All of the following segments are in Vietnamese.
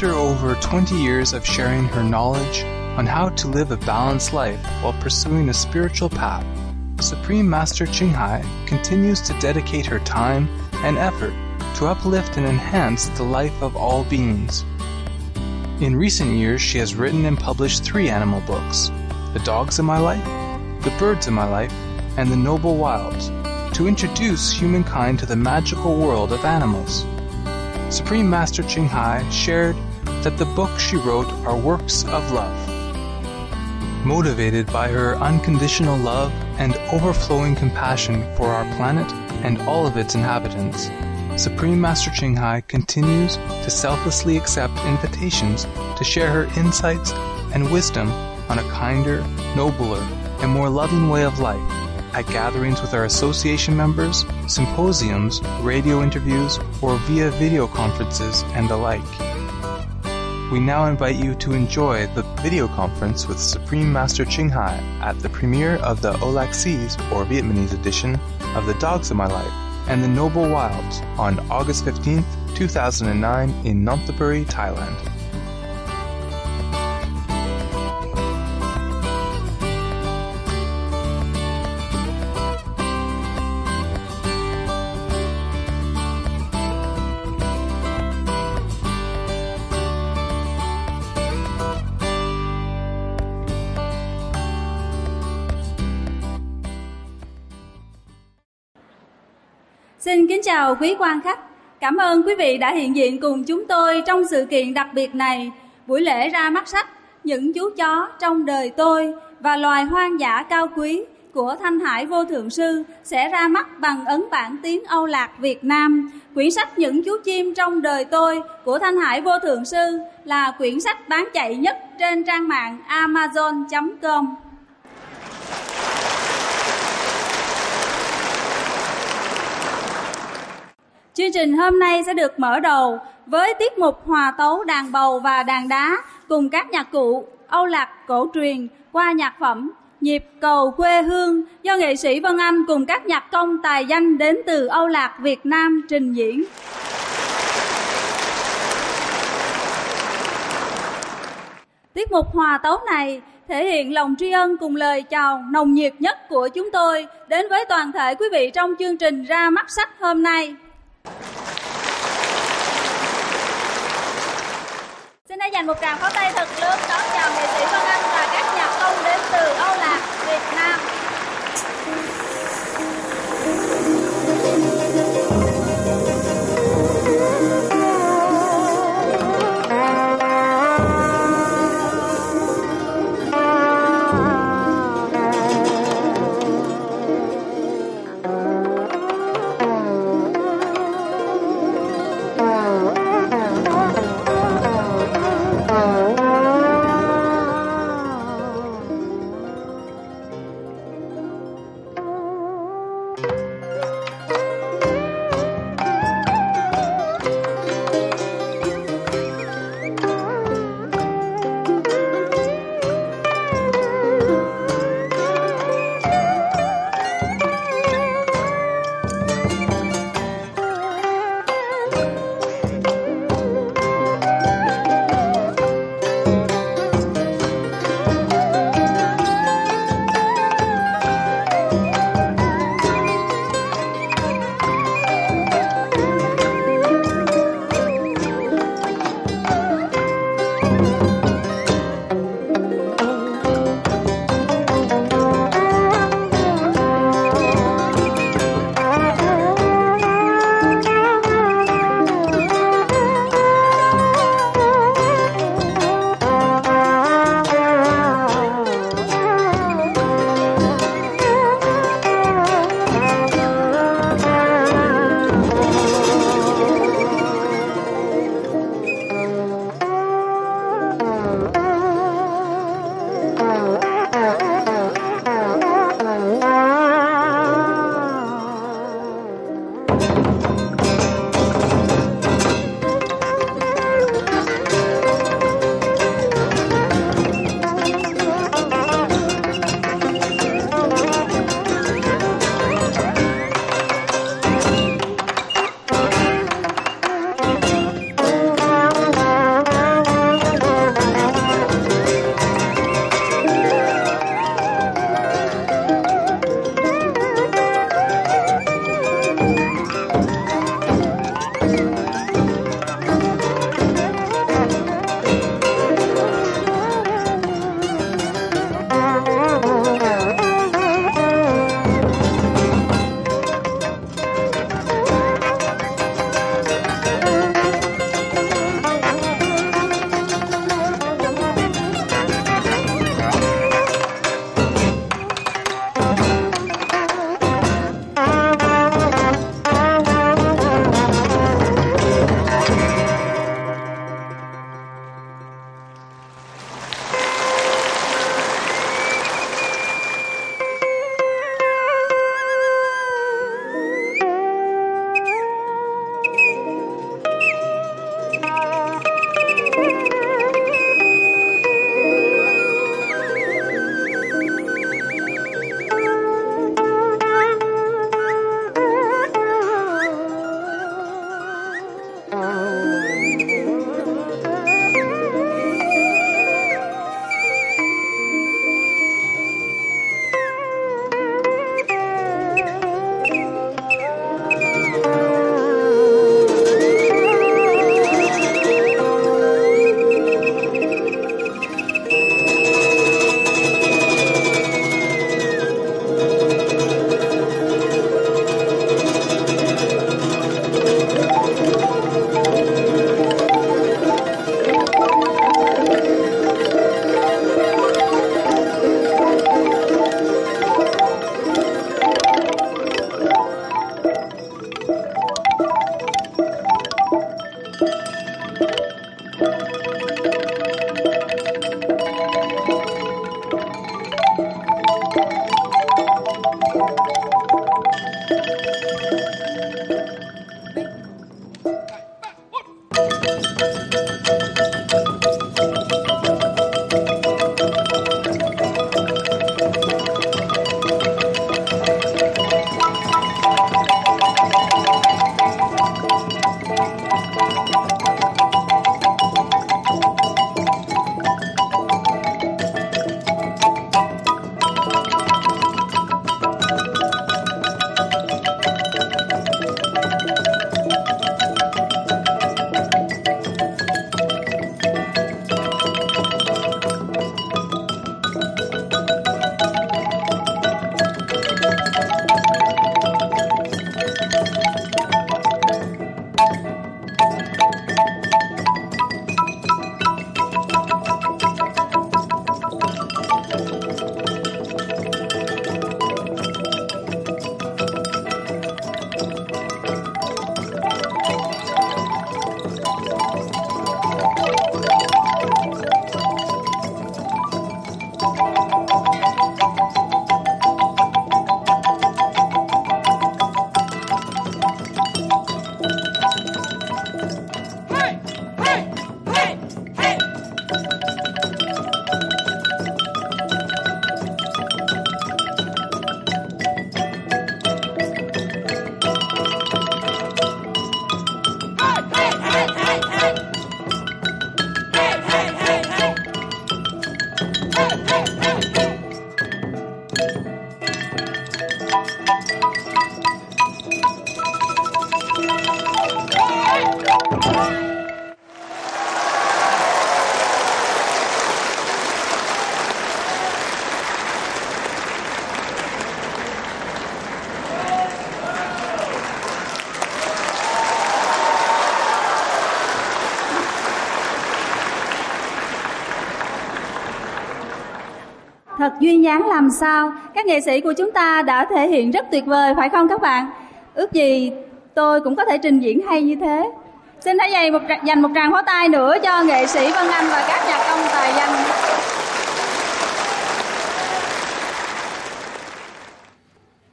After over 20 years of sharing her knowledge on how to live a balanced life while pursuing a spiritual path, Supreme Master Ching Hai continues to dedicate her time and effort to uplift and enhance the life of all beings. In recent years, she has written and published three animal books The Dogs in My Life, The Birds in My Life, and The Noble Wilds to introduce humankind to the magical world of animals. Supreme Master Ching Hai shared that the books she wrote are works of love. Motivated by her unconditional love and overflowing compassion for our planet and all of its inhabitants, Supreme Master Ching Hai continues to selflessly accept invitations to share her insights and wisdom on a kinder, nobler, and more loving way of life at gatherings with our association members, symposiums, radio interviews, or via video conferences and the like. We now invite you to enjoy the video conference with Supreme Master Ching Hai at the premiere of the Olaxis, or Vietnamese edition, of The Dogs of My Life and The Noble Wilds on August 15th, 2009 in Nonthaburi, Thailand. Chào quý quan khách. Cảm ơn quý vị đã hiện diện cùng chúng tôi trong sự kiện đặc biệt này, buổi lễ ra mắt sách Những chú chó trong đời tôi và loài hoang dã cao quý của Thanh Hải Vô Thượng Sư sẽ ra mắt bằng ấn bản tiếng Âu Lạc Việt Nam. Quyển sách Những chú chim trong đời tôi của Thanh Hải Vô Thượng Sư là quyển sách bán chạy nhất trên trang mạng amazon.com. Chương trình hôm nay sẽ được mở đầu với tiết mục hòa tấu đàn bầu và đàn đá cùng các nhạc cụ Âu Lạc cổ truyền, qua nhạc phẩm, Nhịp cầu quê hương do nghệ sĩ Vân Anh cùng các nhạc công tài danh đến từ Âu Lạc Việt Nam trình diễn. Tiết mục hòa tấu này thể hiện lòng tri ân cùng lời chào nồng nhiệt nhất của chúng tôi đến với toàn thể quý vị trong chương trình ra mắt sách hôm nay. Xin hãy dành một tràng pháo tay thật lớn đón chào nghệ sĩ Vân Anh và các nhạc công đến từ Âu Lạc, Việt Nam. Thật duyên dáng làm sao, các nghệ sĩ của chúng ta đã thể hiện rất tuyệt vời phải không các bạn? Ước gì tôi cũng có thể trình diễn hay như thế. Xin hãy dành một, dành một tràng pháo tay nữa cho nghệ sĩ Vân Anh và các nhạc công tài danh.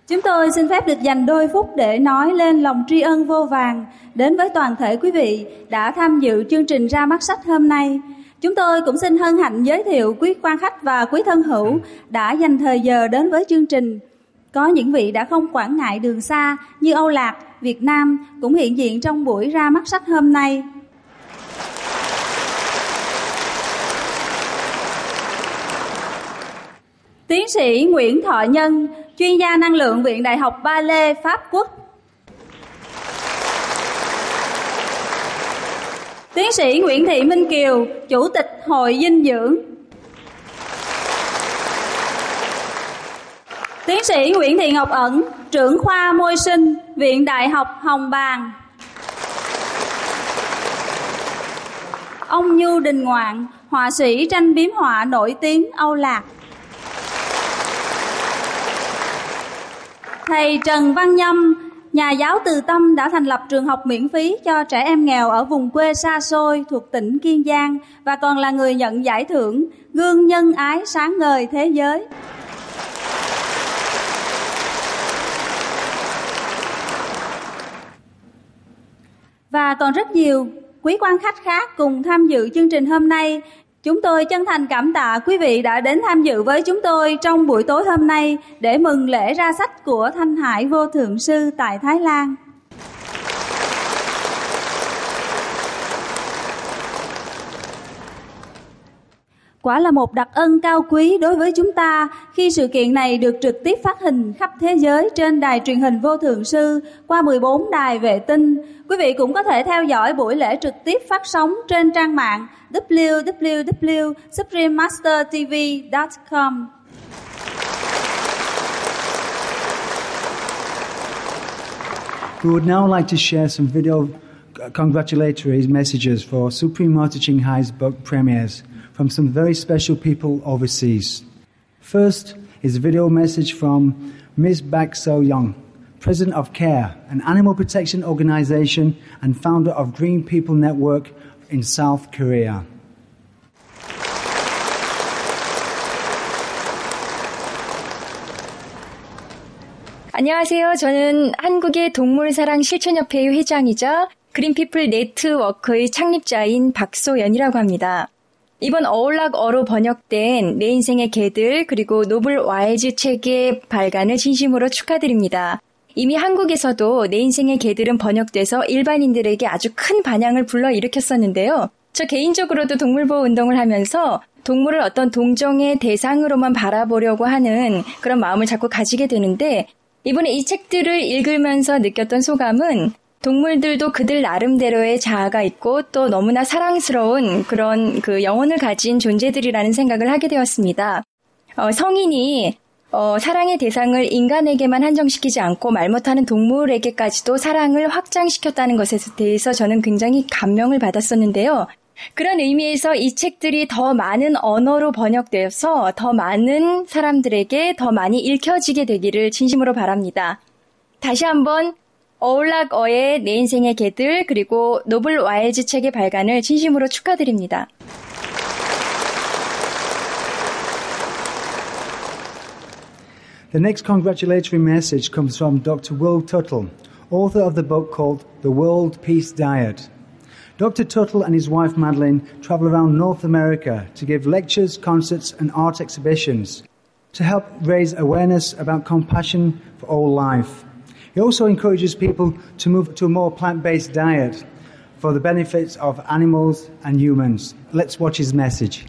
Chúng tôi xin phép được dành đôi phút để nói lên lòng tri ân vô vàng đến với toàn thể quý vị đã tham dự chương trình ra mắt sách hôm nay. Chúng tôi cũng xin hân hạnh giới thiệu quý quan khách và quý thân hữu đã dành thời giờ đến với chương trình. Có những vị đã không quản ngại đường xa như Âu Lạc, Việt Nam cũng hiện diện trong buổi ra mắt sách hôm nay. Tiến sĩ Nguyễn Thọ Nhân, chuyên gia năng lượng Viện Đại học Ba Lê, Pháp Quốc Tiến sĩ Nguyễn Thị Minh Kiều, Chủ tịch Hội Dinh dưỡng. Tiến sĩ Nguyễn Thị Ngọc Ẩn, trưởng khoa môi sinh, Viện Đại học Hồng Bàng. Ông Như Đình Ngoạn, họa sĩ tranh biếm họa nổi tiếng Âu Lạc. Thầy Trần Văn Nhâm, nhà giáo từ tâm đã thành lập trường học miễn phí cho trẻ em nghèo ở vùng quê xa xôi thuộc tỉnh Kiên Giang và còn là người nhận giải thưởng Gương Nhân Ái Sáng Ngời Thế Giới. Và còn rất nhiều quý quan khách khác cùng tham dự chương trình hôm nay Chúng tôi chân thành cảm tạ quý vị đã đến tham dự với chúng tôi trong buổi tối hôm nay để mừng lễ ra sách của Thanh Hải Vô Thượng Sư tại Thái Lan. Quả là một đặc ân cao quý đối với chúng ta khi sự kiện này được trực tiếp phát hình khắp thế giới trên đài truyền hình Vô Thượng Sư qua 14 đài vệ tinh. Quý vị cũng có thể theo dõi buổi lễ trực tiếp phát sóng trên trang mạng www.suprememastertv.com. We would now like to share some video uh, congratulatory messages for Supreme Master Ching Hai's book premieres from some very special people overseas. First is a video message from Ms. Bak So Young, President of CARE, an animal protection organization and founder of Green People Network in South Korea. 안녕하세요. 저는 한국의 동물사랑 실천협회의 회장이자 그린피플 네트워크의 창립자인 박소연이라고 합니다. 이번 어울락어로 번역된 내 인생의 개들 그리고 노블 와일즈 책의 발간을 진심으로 축하드립니다. 이미 한국에서도 내 인생의 개들은 번역돼서 일반인들에게 아주 큰 반향을 불러일으켰었는데요. 저 개인적으로도 동물보호 운동을 하면서 동물을 어떤 동정의 대상으로만 바라보려고 하는 그런 마음을 자꾸 가지게 되는데 이번에 이 책들을 읽으면서 느꼈던 소감은 동물들도 그들 나름대로의 자아가 있고 또 너무나 사랑스러운 그런 그 영혼을 가진 존재들이라는 생각을 하게 되었습니다. 어, 성인이 어, 사랑의 대상을 인간에게만 한정시키지 않고 말 못하는 동물에게까지도 사랑을 확장시켰다는 것에 대해서 저는 굉장히 감명을 받았었는데요. 그런 의미에서 이 책들이 더 많은 언어로 번역되어서 더 많은 사람들에게 더 많이 읽혀지게 되기를 진심으로 바랍니다. 다시 한번 어울락어의 내 인생의 개들 그리고 노블 와일즈 책의 발간을 진심으로 축하드립니다. The next congratulatory message comes from Dr. Will Tuttle, author of the book called The World Peace Diet. Dr. Tuttle and his wife Madeline travel around North America to give lectures, concerts, and art exhibitions to help raise awareness about compassion for all life. He also encourages people to move to a more plant based diet for the benefits of animals and humans. Let's watch his message.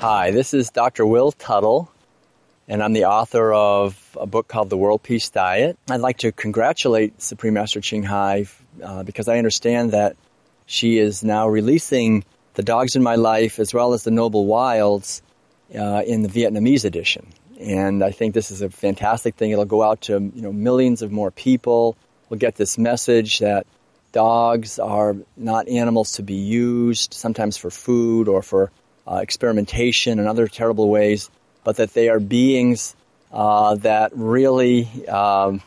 Hi, this is Dr. Will Tuttle, and I'm the author of a book called The World Peace Diet. I'd like to congratulate Supreme Master Ching Hai uh, because I understand that she is now releasing the dogs in my life as well as the noble wilds uh, in the Vietnamese edition. And I think this is a fantastic thing. It'll go out to you know millions of more people. We'll get this message that dogs are not animals to be used sometimes for food or for uh, experimentation and other terrible ways, but that they are beings uh, that really um,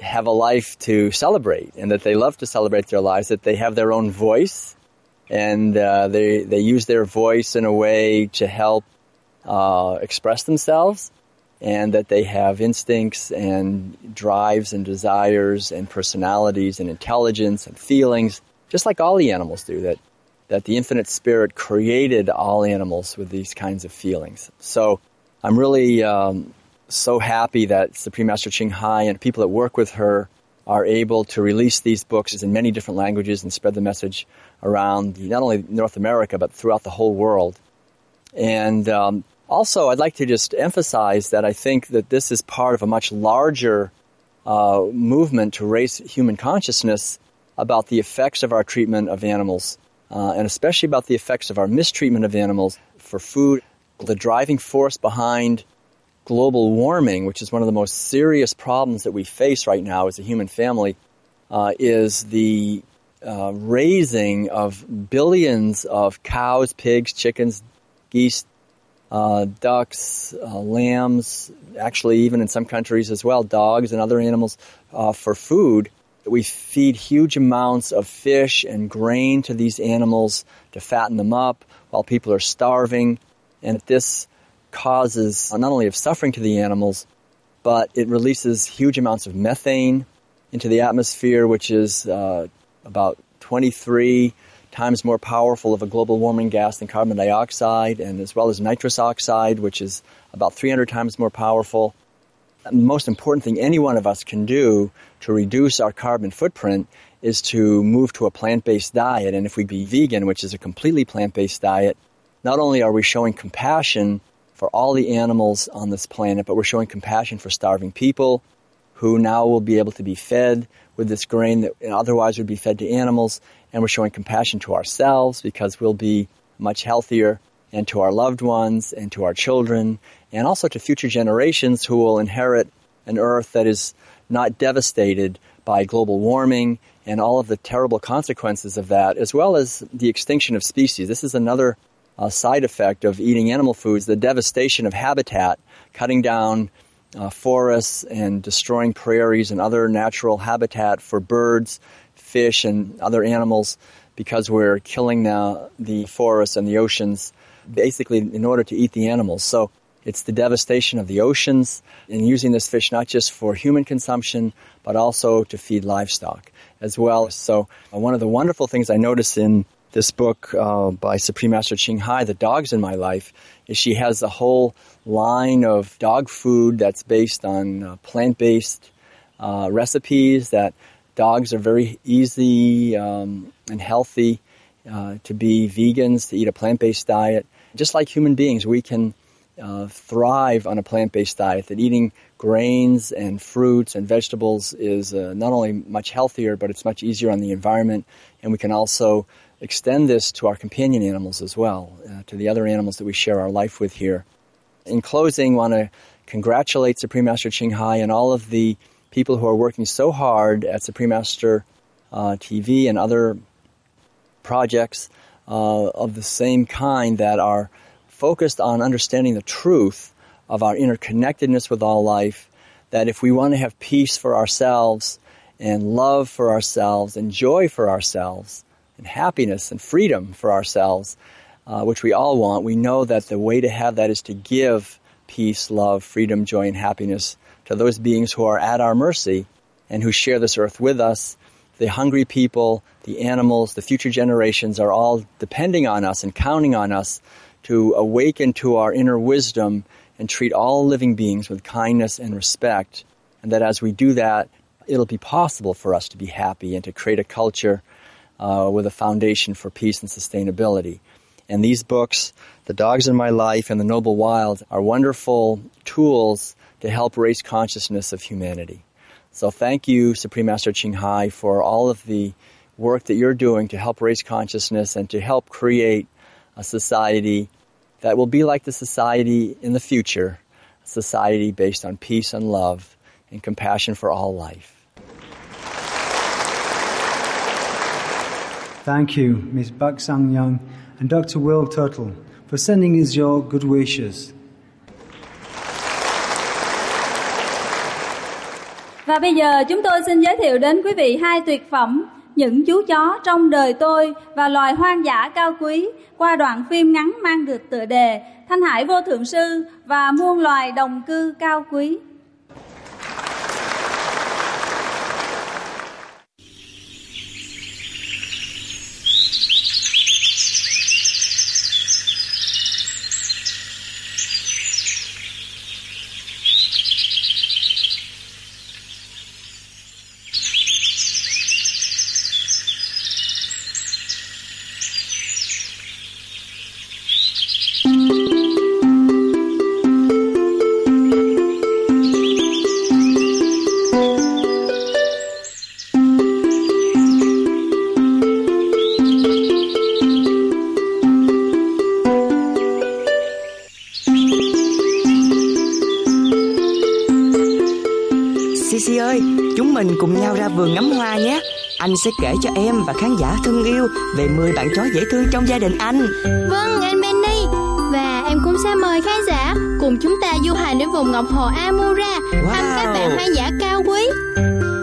have a life to celebrate and that they love to celebrate their lives, that they have their own voice and uh, they, they use their voice in a way to help uh, express themselves and that they have instincts and drives and desires and personalities and intelligence and feelings, just like all the animals do, that that the infinite spirit created all animals with these kinds of feelings. So I'm really um, so happy that Supreme Master Ching Hai and people that work with her are able to release these books in many different languages and spread the message around not only North America but throughout the whole world. And um, also, I'd like to just emphasize that I think that this is part of a much larger uh, movement to raise human consciousness about the effects of our treatment of animals uh, and especially about the effects of our mistreatment of animals for food. The driving force behind global warming, which is one of the most serious problems that we face right now as a human family, uh, is the uh, raising of billions of cows, pigs, chickens, geese, uh, ducks, uh, lambs, actually, even in some countries as well, dogs and other animals uh, for food we feed huge amounts of fish and grain to these animals to fatten them up while people are starving. And this causes not only of suffering to the animals, but it releases huge amounts of methane into the atmosphere, which is uh, about 23 times more powerful of a global warming gas than carbon dioxide, and as well as nitrous oxide, which is about 300 times more powerful the most important thing any one of us can do to reduce our carbon footprint is to move to a plant-based diet. And if we be vegan, which is a completely plant-based diet, not only are we showing compassion for all the animals on this planet, but we're showing compassion for starving people who now will be able to be fed with this grain that otherwise would be fed to animals. And we're showing compassion to ourselves because we'll be much healthier and to our loved ones and to our children and also to future generations who will inherit an earth that is not devastated by global warming and all of the terrible consequences of that, as well as the extinction of species. This is another uh, side effect of eating animal foods, the devastation of habitat, cutting down uh, forests and destroying prairies and other natural habitat for birds, fish, and other animals because we're killing the, the forests and the oceans basically in order to eat the animals. So it's the devastation of the oceans and using this fish not just for human consumption, but also to feed livestock as well. So uh, one of the wonderful things I noticed in this book uh, by Supreme Master Ching Hai, The Dogs in My Life, is she has a whole line of dog food that's based on uh, plant-based uh, recipes that dogs are very easy um, and healthy uh, to be vegans, to eat a plant-based diet just like human beings, we can uh, thrive on a plant-based diet. That eating grains and fruits and vegetables is uh, not only much healthier, but it's much easier on the environment, and we can also extend this to our companion animals as well, uh, to the other animals that we share our life with here. In closing, want to congratulate Supreme Master Ching Hai and all of the people who are working so hard at Supreme Master uh, TV and other projects uh, of the same kind that are focused on understanding the truth of our interconnectedness with all life. That if we want to have peace for ourselves and love for ourselves and joy for ourselves and happiness and freedom for ourselves, uh, which we all want, we know that the way to have that is to give peace, love, freedom, joy, and happiness to those beings who are at our mercy and who share this earth with us the hungry people, the animals, the future generations are all depending on us and counting on us to awaken to our inner wisdom and treat all living beings with kindness and respect. And that as we do that, it'll be possible for us to be happy and to create a culture uh, with a foundation for peace and sustainability. And these books, The Dogs in My Life and The Noble Wild, are wonderful tools to help raise consciousness of humanity. So thank you, Supreme Master Ching Hai, for all of the work that you're doing to help raise consciousness and to help create a society that will be like the society in the future, a society based on peace and love and compassion for all life. Thank you, Ms. Bak Sang Young and Dr. Will Tuttle, for sending us your good wishes. Và bây giờ chúng tôi xin giới thiệu đến quý vị hai tuyệt phẩm Những chú chó trong đời tôi và loài hoang dã cao quý qua đoạn phim ngắn mang được tựa đề Thanh Hải Vô Thượng Sư và muôn loài đồng cư cao quý. Anh sẽ kể cho em và khán giả thân yêu về 10 bạn chó dễ thương trong gia đình anh. Vâng, anh Benny. Và em cũng sẽ mời khán giả cùng chúng ta du hành đến vùng Ngọc Hồ Amura thăm các bạn hoang dã cao quý.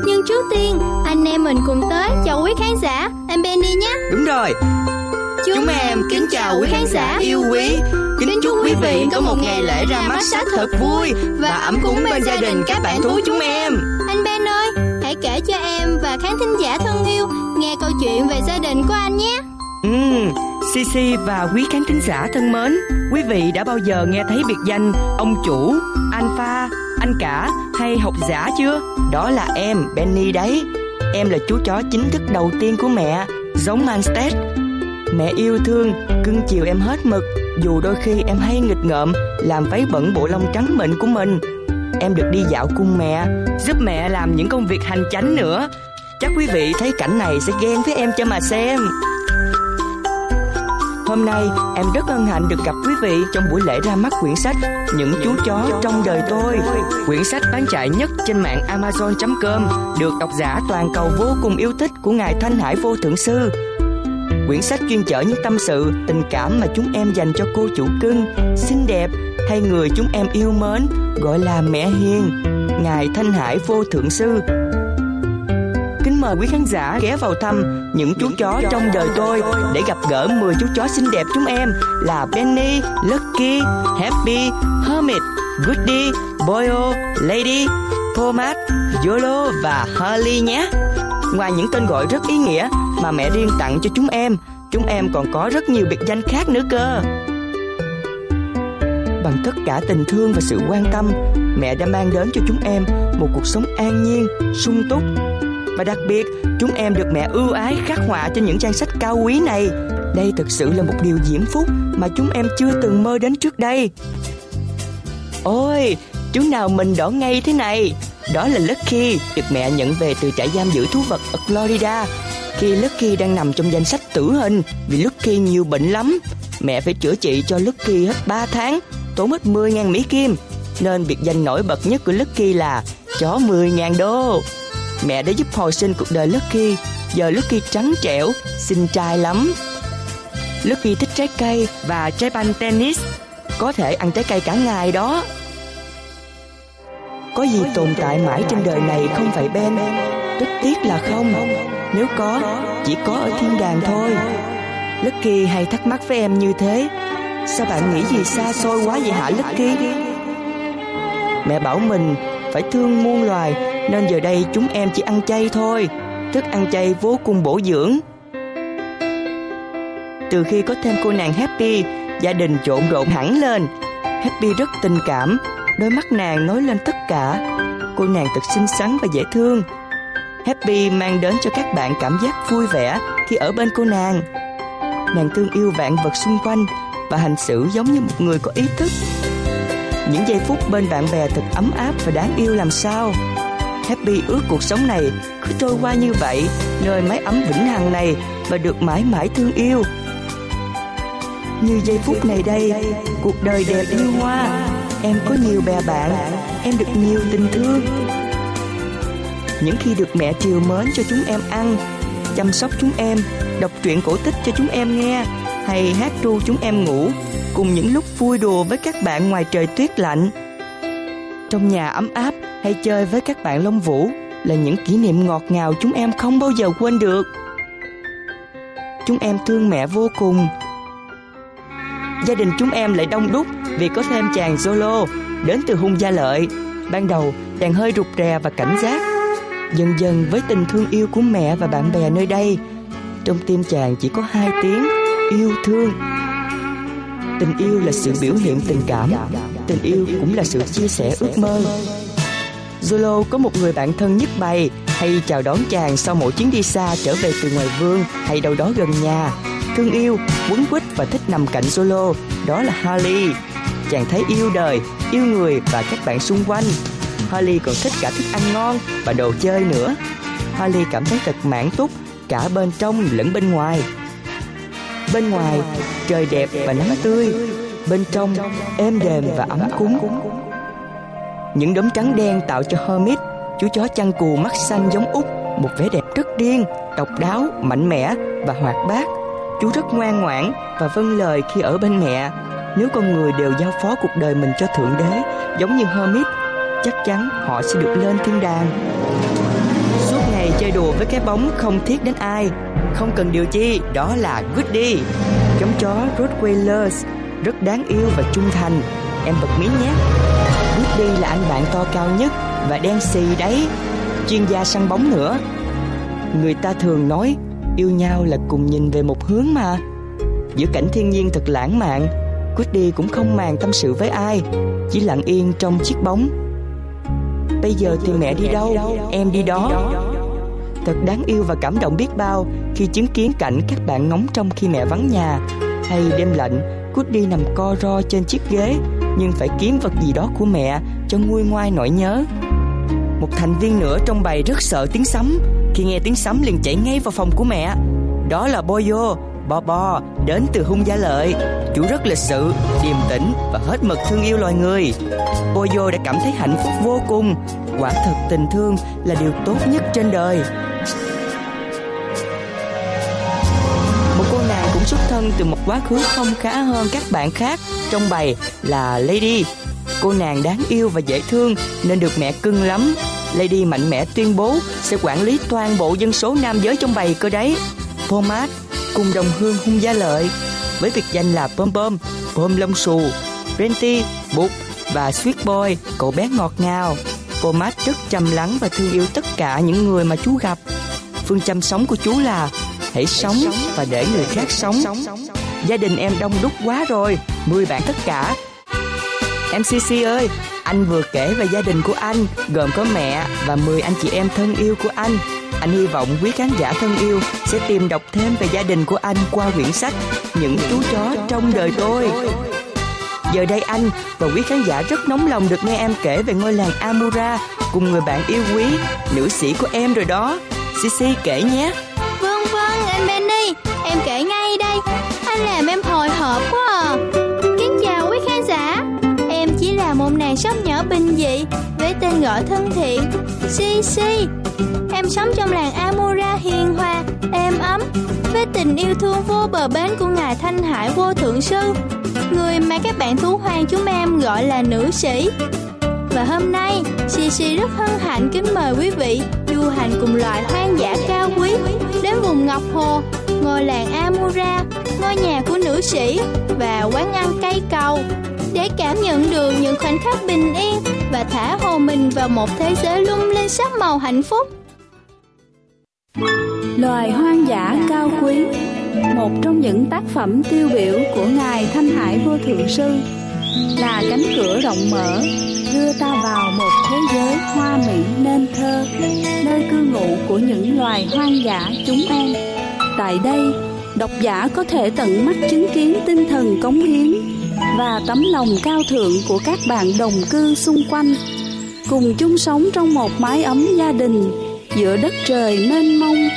Nhưng trước tiên, anh em mình cùng tới chào quý khán giả, anh Benny nhé. Đúng rồi. Chúng em kính chào quý khán giả yêu quý. Kính chúc quý vị có một ngày lễ ra mắt sách thật vui và ấm cúng bên gia đình các bạn thú chúng em kể cho em và khán thính giả thân yêu nghe câu chuyện về gia đình của anh nhé. Ừ, Sisi và quý khán thính giả thân mến, quý vị đã bao giờ nghe thấy biệt danh ông chủ, alpha, anh cả hay học giả chưa? Đó là em, Benny đấy. Em là chú chó chính thức đầu tiên của mẹ, giống Manstead. Mẹ yêu thương, cưng chiều em hết mực, dù đôi khi em hay nghịch ngợm, làm váy bẩn bộ lông trắng mịn của mình. Em được đi dạo cùng mẹ, giúp mẹ làm những công việc hành chánh nữa. Chắc quý vị thấy cảnh này sẽ ghen với em cho mà xem. Hôm nay em rất hân hạnh được gặp quý vị trong buổi lễ ra mắt quyển sách Những chú chó trong đời tôi. Quyển sách bán chạy nhất trên mạng Amazon.com được độc giả toàn cầu vô cùng yêu thích của ngài Thanh Hải Vô Thượng Sư. Quyển sách chuyên chở những tâm sự, tình cảm mà chúng em dành cho cô chủ cưng, xinh đẹp hay người chúng em yêu mến, gọi là mẹ hiền, ngài Thanh Hải Vô Thượng Sư kính mời quý khán giả ghé vào thăm những chú chó trong đời tôi để gặp gỡ 10 chú chó xinh đẹp chúng em là Benny, Lucky, Happy, Hermit, Goody, Boyo, Lady, Thomas, Yolo và Harley nhé. Ngoài những tên gọi rất ý nghĩa mà mẹ riêng tặng cho chúng em, chúng em còn có rất nhiều biệt danh khác nữa cơ. Bằng tất cả tình thương và sự quan tâm, mẹ đã mang đến cho chúng em một cuộc sống an nhiên, sung túc. Và đặc biệt chúng em được mẹ ưu ái khắc họa trên những trang sách cao quý này. Đây thực sự là một điều diễm phúc mà chúng em chưa từng mơ đến trước đây. Ôi chú nào mình đỏ ngay thế này? Đó là Lucky được mẹ nhận về từ trại giam giữ thú vật ở Florida khi Lucky đang nằm trong danh sách tử hình vì Lucky nhiều bệnh lắm mẹ phải chữa trị cho Lucky hết 3 tháng tốn hết 10.000 Mỹ Kim nên biệt danh nổi bật nhất của Lucky là chó 10.000 đô mẹ đã giúp hồi sinh cuộc đời Lucky. Giờ Lucky trắng trẻo, xinh trai lắm. Lucky thích trái cây và trái banh tennis. Có thể ăn trái cây cả ngày đó. Có gì tồn tại mãi trên đời này không phải Ben? Rất tiếc là không. Nếu có, chỉ có ở thiên đàng thôi. Lucky hay thắc mắc với em như thế. Sao bạn nghĩ gì xa xôi quá vậy hả Lucky? Mẹ bảo mình phải thương muôn loài nên giờ đây chúng em chỉ ăn chay thôi. Thức ăn chay vô cùng bổ dưỡng. Từ khi có thêm cô nàng Happy, gia đình trộn rộn hẳn lên. Happy rất tình cảm, đôi mắt nàng nói lên tất cả. Cô nàng thật xinh xắn và dễ thương. Happy mang đến cho các bạn cảm giác vui vẻ khi ở bên cô nàng. nàng thương yêu vạn vật xung quanh và hành xử giống như một người có ý thức. Những giây phút bên bạn bè thật ấm áp và đáng yêu làm sao. Happy ước cuộc sống này cứ trôi qua như vậy, nơi mái ấm vĩnh hằng này và được mãi mãi thương yêu. Như giây phút này đây, cuộc đời đẹp như hoa, em có nhiều bè bạn, em được nhiều tình thương. Những khi được mẹ chiều mến cho chúng em ăn, chăm sóc chúng em, đọc truyện cổ tích cho chúng em nghe, hay hát ru chúng em ngủ, cùng những lúc vui đùa với các bạn ngoài trời tuyết lạnh. Trong nhà ấm áp hay chơi với các bạn lông vũ là những kỷ niệm ngọt ngào chúng em không bao giờ quên được. Chúng em thương mẹ vô cùng. Gia đình chúng em lại đông đúc vì có thêm chàng Zolo đến từ hung gia lợi. Ban đầu chàng hơi rụt rè và cảnh giác. Dần dần với tình thương yêu của mẹ và bạn bè nơi đây, trong tim chàng chỉ có hai tiếng yêu thương. Tình yêu là sự biểu hiện tình cảm, tình yêu cũng là sự chia sẻ ước mơ. Zolo có một người bạn thân nhất bày hay chào đón chàng sau mỗi chuyến đi xa trở về từ ngoài vương hay đâu đó gần nhà. Thương yêu, quấn quýt và thích nằm cạnh Zolo, đó là Harley. Chàng thấy yêu đời, yêu người và các bạn xung quanh. Harley còn thích cả thức ăn ngon và đồ chơi nữa. Harley cảm thấy thật mãn túc cả bên trong lẫn bên ngoài. Bên ngoài, trời đẹp và nắng tươi. Bên trong, êm đềm và ấm cúng. Những đốm trắng đen tạo cho Hermit, chú chó chăn cù mắt xanh giống út, một vẻ đẹp rất điên, độc đáo, mạnh mẽ và hoạt bát. Chú rất ngoan ngoãn và vâng lời khi ở bên mẹ. Nếu con người đều giao phó cuộc đời mình cho Thượng Đế, giống như Hermit, chắc chắn họ sẽ được lên thiên đàng. Suốt ngày chơi đùa với cái bóng không thiết đến ai, không cần điều chi, đó là Goody. Giống chó Rottweilers, rất đáng yêu và trung thành. Em bật mí nhé. Goody là anh bạn to cao nhất và đen xì đấy, chuyên gia săn bóng nữa. Người ta thường nói yêu nhau là cùng nhìn về một hướng mà. Giữa cảnh thiên nhiên thật lãng mạn, Woody cũng không màng tâm sự với ai, chỉ lặng yên trong chiếc bóng. Bây giờ thì mẹ đi đâu, em đi đó. Thật đáng yêu và cảm động biết bao khi chứng kiến cảnh các bạn ngóng trông khi mẹ vắng nhà hay đêm lạnh, Woody nằm co ro trên chiếc ghế nhưng phải kiếm vật gì đó của mẹ cho nguôi ngoai nỗi nhớ. Một thành viên nữa trong bầy rất sợ tiếng sấm, khi nghe tiếng sấm liền chạy ngay vào phòng của mẹ. Đó là Boyo, Bo Bo, đến từ hung gia lợi. Chủ rất lịch sự, điềm tĩnh và hết mực thương yêu loài người. Boyo đã cảm thấy hạnh phúc vô cùng. Quả thực tình thương là điều tốt nhất trên đời. Một cô nàng cũng xuất thân từ một quá khứ không khá hơn các bạn khác trong bầy là Lady. Cô nàng đáng yêu và dễ thương nên được mẹ cưng lắm. Lady mạnh mẽ tuyên bố sẽ quản lý toàn bộ dân số nam giới trong bầy cơ đấy. Thomas cùng đồng hương hung gia lợi với biệt danh là Pom Pom, Pom lông xù, Renty, Bụt và Sweet Boy, cậu bé ngọt ngào. Pomat rất chăm lắng và thương yêu tất cả những người mà chú gặp. Phương châm sống của chú là hãy sống và để người khác sống. Gia đình em đông đúc quá rồi, 10 bạn tất cả. MCC ơi, anh vừa kể về gia đình của anh, gồm có mẹ và 10 anh chị em thân yêu của anh. Anh hy vọng quý khán giả thân yêu sẽ tìm đọc thêm về gia đình của anh qua quyển sách Những chú chó trong đời tôi. Giờ đây anh và quý khán giả rất nóng lòng được nghe em kể về ngôi làng Amura cùng người bạn yêu quý, nữ sĩ của em rồi đó. Sisi kể nhé. Vâng vâng, anh Benny, em kể ngay đây. Anh làm em tên gọi thân thiện Sisi. Em sống trong làng Amura hiền hòa, êm ấm với tình yêu thương vô bờ bến của ngài Thanh Hải vô thượng sư, người mà các bạn thú hoang chúng em gọi là nữ sĩ. Và hôm nay, Sisi rất hân hạnh kính mời quý vị du hành cùng loại hoang dã cao quý đến vùng Ngọc Hồ, ngôi làng Amura, ngôi nhà của nữ sĩ và quán ăn cây cầu để cảm nhận được những khoảnh khắc bình yên và thả hồn mình vào một thế giới lung linh sắc màu hạnh phúc. Loài hoang dã cao quý, Một trong những tác phẩm tiêu biểu của Ngài Thanh Hải Vô Thượng Sư, Là cánh cửa rộng mở, Đưa ta vào một thế giới hoa mỹ nên thơ, Nơi cư ngụ của những loài hoang dã chúng em Tại đây, độc giả có thể tận mắt chứng kiến tinh thần cống hiến và tấm lòng cao thượng của các bạn đồng cư xung quanh. Cùng chung sống trong một mái ấm gia đình, giữa đất trời mênh mông,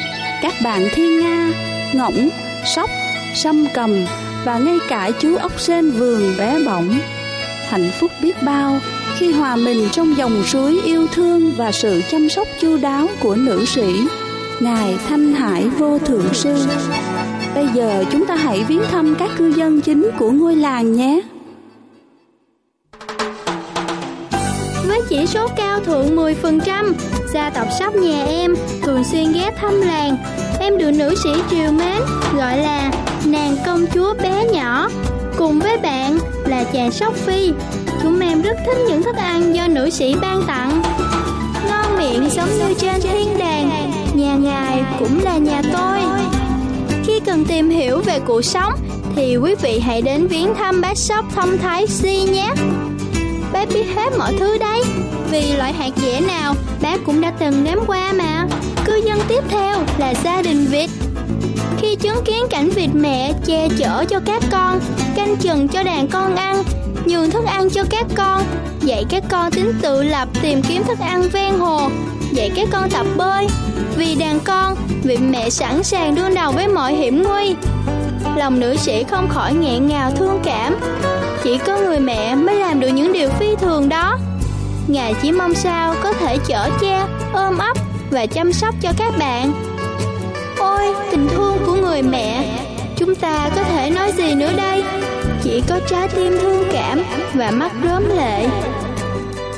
các bạn thiên nga, ngỗng, sóc, sâm cầm và ngay cả chú ốc sên vườn bé bỏng. Hạnh phúc biết bao khi hòa mình trong dòng suối yêu thương và sự chăm sóc chu đáo của nữ sĩ, ngài thanh hải vô thượng sư bây giờ chúng ta hãy viếng thăm các cư dân chính của ngôi làng nhé với chỉ số cao thượng 10%, gia tộc sóc nhà em thường xuyên ghé thăm làng. Em được nữ sĩ triều mến, gọi là nàng công chúa bé nhỏ. Cùng với bạn là chàng sóc phi. Chúng em rất thích những thức ăn do nữ sĩ ban tặng. Ngon miệng giống như trên thiên đàng, nhà ngài cũng là nhà tôi. Khi cần tìm hiểu về cuộc sống, thì quý vị hãy đến viếng thăm bác sóc thông thái si nhé. Bác biết hết mọi thứ đấy. Vì loại hạt dẻ nào, bác cũng đã từng nếm qua mà. Cư dân tiếp theo là gia đình vịt Khi chứng kiến cảnh vịt mẹ che chở cho các con, Canh chừng cho đàn con ăn, Nhường thức ăn cho các con, Dạy các con tính tự lập tìm kiếm thức ăn ven hồ Dạy các con tập bơi Vì đàn con, vị mẹ sẵn sàng đương đầu với mọi hiểm nguy Lòng nữ sĩ không khỏi nghẹn ngào thương cảm chỉ có người mẹ mới làm được những điều phi thường đó. Ngài chỉ mong sao có thể chở che, ôm ấp và chăm sóc cho các bạn. Ôi, tình thương của người mẹ, chúng ta có thể nói gì nữa đây? Chỉ có trái tim thương cảm và mắt rớm lệ.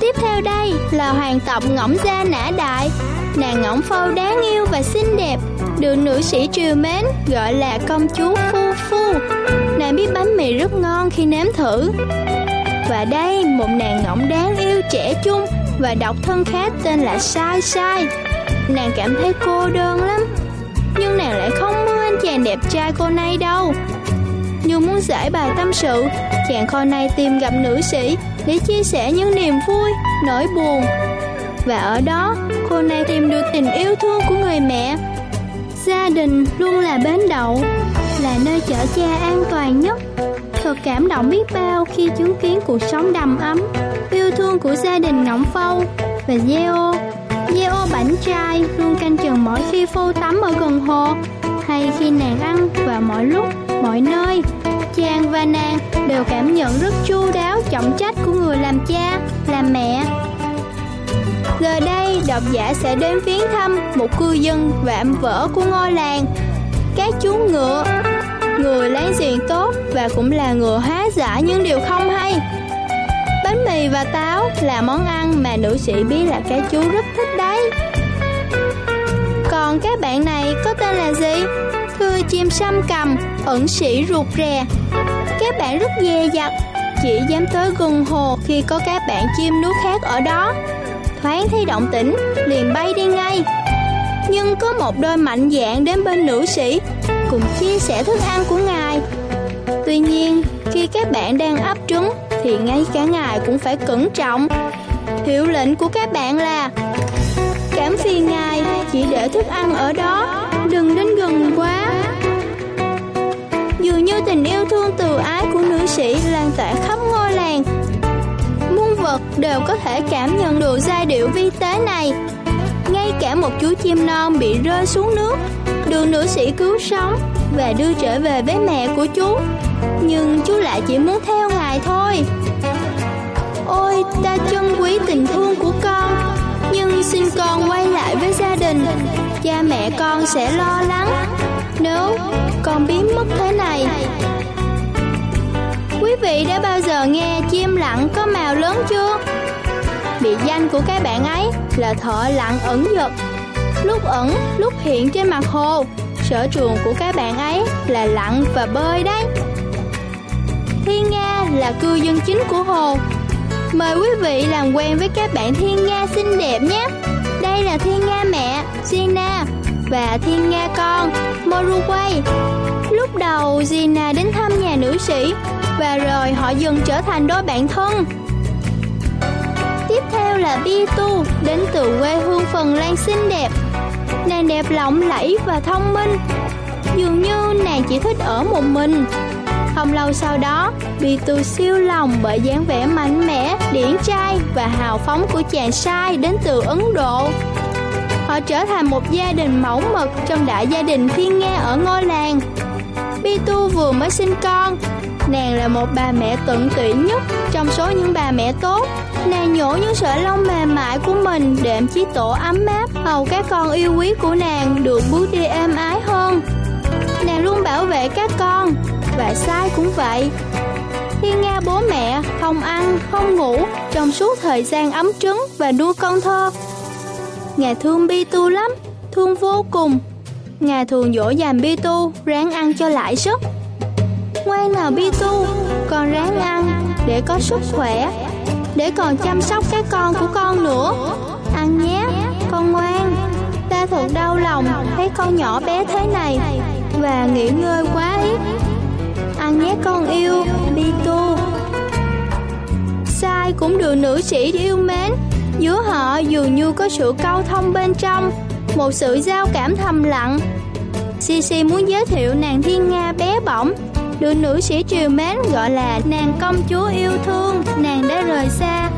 Tiếp theo đây là hoàng tộc ngỗng gia nã đại. Nàng ngỗng phâu đáng yêu và xinh đẹp, được nữ sĩ triều mến gọi là công chúa Phu Phu. Nàng biết bánh mì rất ngon khi nếm thử. Và đây một nàng ngỗng đáng yêu trẻ trung và độc thân khác tên là Sai Sai. Nàng cảm thấy cô đơn lắm, nhưng nàng lại không mơ anh chàng đẹp trai cô này đâu. Như muốn giải bài tâm sự, chàng kho này tìm gặp nữ sĩ để chia sẻ những niềm vui, nỗi buồn. Và ở đó, cô này tìm được tình yêu thương của người mẹ. Gia đình luôn là bến đậu, là nơi chở cha an toàn nhất. Thật cảm động biết bao khi chứng kiến cuộc sống đầm ấm, yêu thương của gia đình ngọng Phâu và Gieo. Gieo bảnh trai luôn canh chừng mỗi khi phô tắm ở gần hồ hay khi nàng ăn và mọi lúc, mọi nơi. Chàng và nàng đều cảm nhận rất chu đáo trọng trách của người làm cha, làm mẹ. Giờ đây, độc giả sẽ đến viếng thăm một cư dân vạm vỡ của ngôi làng. Các chú ngựa, người láng giềng tốt và cũng là người hóa giả những điều không hay. Bánh mì và táo là món ăn mà nữ sĩ biết là các chú rất thích đấy. Còn các bạn này có tên là gì? Thưa chim sâm cầm, ẩn sĩ ruột rè. Các bạn rất dè dặt, chỉ dám tới gần hồ khi có các bạn chim nước khác ở đó. Thoáng thấy động tĩnh, liền bay đi ngay. Nhưng có một đôi mạnh dạn đến bên nữ sĩ, cùng chia sẻ thức ăn của ngài. Tuy nhiên, khi các bạn đang ấp trứng, thì ngay cả ngài cũng phải cẩn trọng. Hiệu lệnh của các bạn là Cảm phiền ngài chỉ để thức ăn ở đó Đừng đến gần quá. Dường như tình yêu thương từ ái của nữ sĩ lan tỏa khắp ngôi làng. Muôn vật đều có thể cảm nhận được giai điệu vi tế này. Ngay cả một chú chim non bị rơi xuống nước, Được nữ sĩ cứu sống và đưa trở về với mẹ của chú. Nhưng chú lại chỉ muốn theo ngài thôi. Ôi, ta trân quý tình thương của con, Nhưng xin con quay lại với gia đình Cha mẹ con sẽ lo lắng Nếu con biến mất thế này. Quý vị đã bao giờ nghe chim lặng có màu lớn chưa? Biệt danh của các bạn ấy là thợ lặng ẩn giật Lúc ẩn, lúc hiện trên mặt hồ Sở trường của các bạn ấy là lặn và bơi đấy. Thiên Nga là cư dân chính của hồ. Mời quý vị làm quen với các bạn Thiên Nga xinh đẹp nhé. Đây là Thiên Nga mẹ, Gina Và Thiên Nga con, Moruway. Lúc đầu Gina đến thăm nhà nữ sĩ Và rồi họ dần trở thành đôi bạn thân. Tiếp theo là Bitu Đến từ quê hương Phần Lan xinh đẹp. Nàng đẹp lộng lẫy và thông minh. Dường như nàng chỉ thích ở một mình. Không lâu sau đó Bị tu siêu lòng bởi dáng vẻ mạnh mẽ, Điển trai và hào phóng của chàng trai đến từ Ấn Độ. Họ trở thành một gia đình mẫu mực trong đại gia đình thiên nga ở ngôi làng. Pitu vừa mới sinh con, Nàng là một bà mẹ tận tụy nhất trong số những bà mẹ tốt. Nàng nhổ những sợi lông mềm mại của mình đệm chiếc tổ ấm áp hầu các con yêu quý của nàng được bước đi êm ái hơn. Nàng luôn bảo vệ các con và sai cũng vậy. Thiên Nga bố mẹ không ăn, không ngủ trong suốt thời gian ấm trứng và nuôi con thơ. Ngài thương Bi Tu lắm, thương vô cùng. Ngài thường dỗ dành Bi Tu ráng ăn cho lại sức. Ngoan nào Bi Tu, con ráng ăn để có sức khỏe để còn chăm sóc các con của con nữa ăn nhé con ngoan ta thật đau lòng thấy con nhỏ bé thế này và nghỉ ngơi quá ít ăn nhé, con yêu, bi tu. Sai cũng được nữ sĩ yêu mến. Giữa họ dường như có sự câu thông bên trong, một sự giao cảm thầm lặng. Sisi muốn giới thiệu nàng thiên nga bé bỏng. Được nữ sĩ triều mến gọi là nàng công chúa yêu thương, nàng đã rời xa.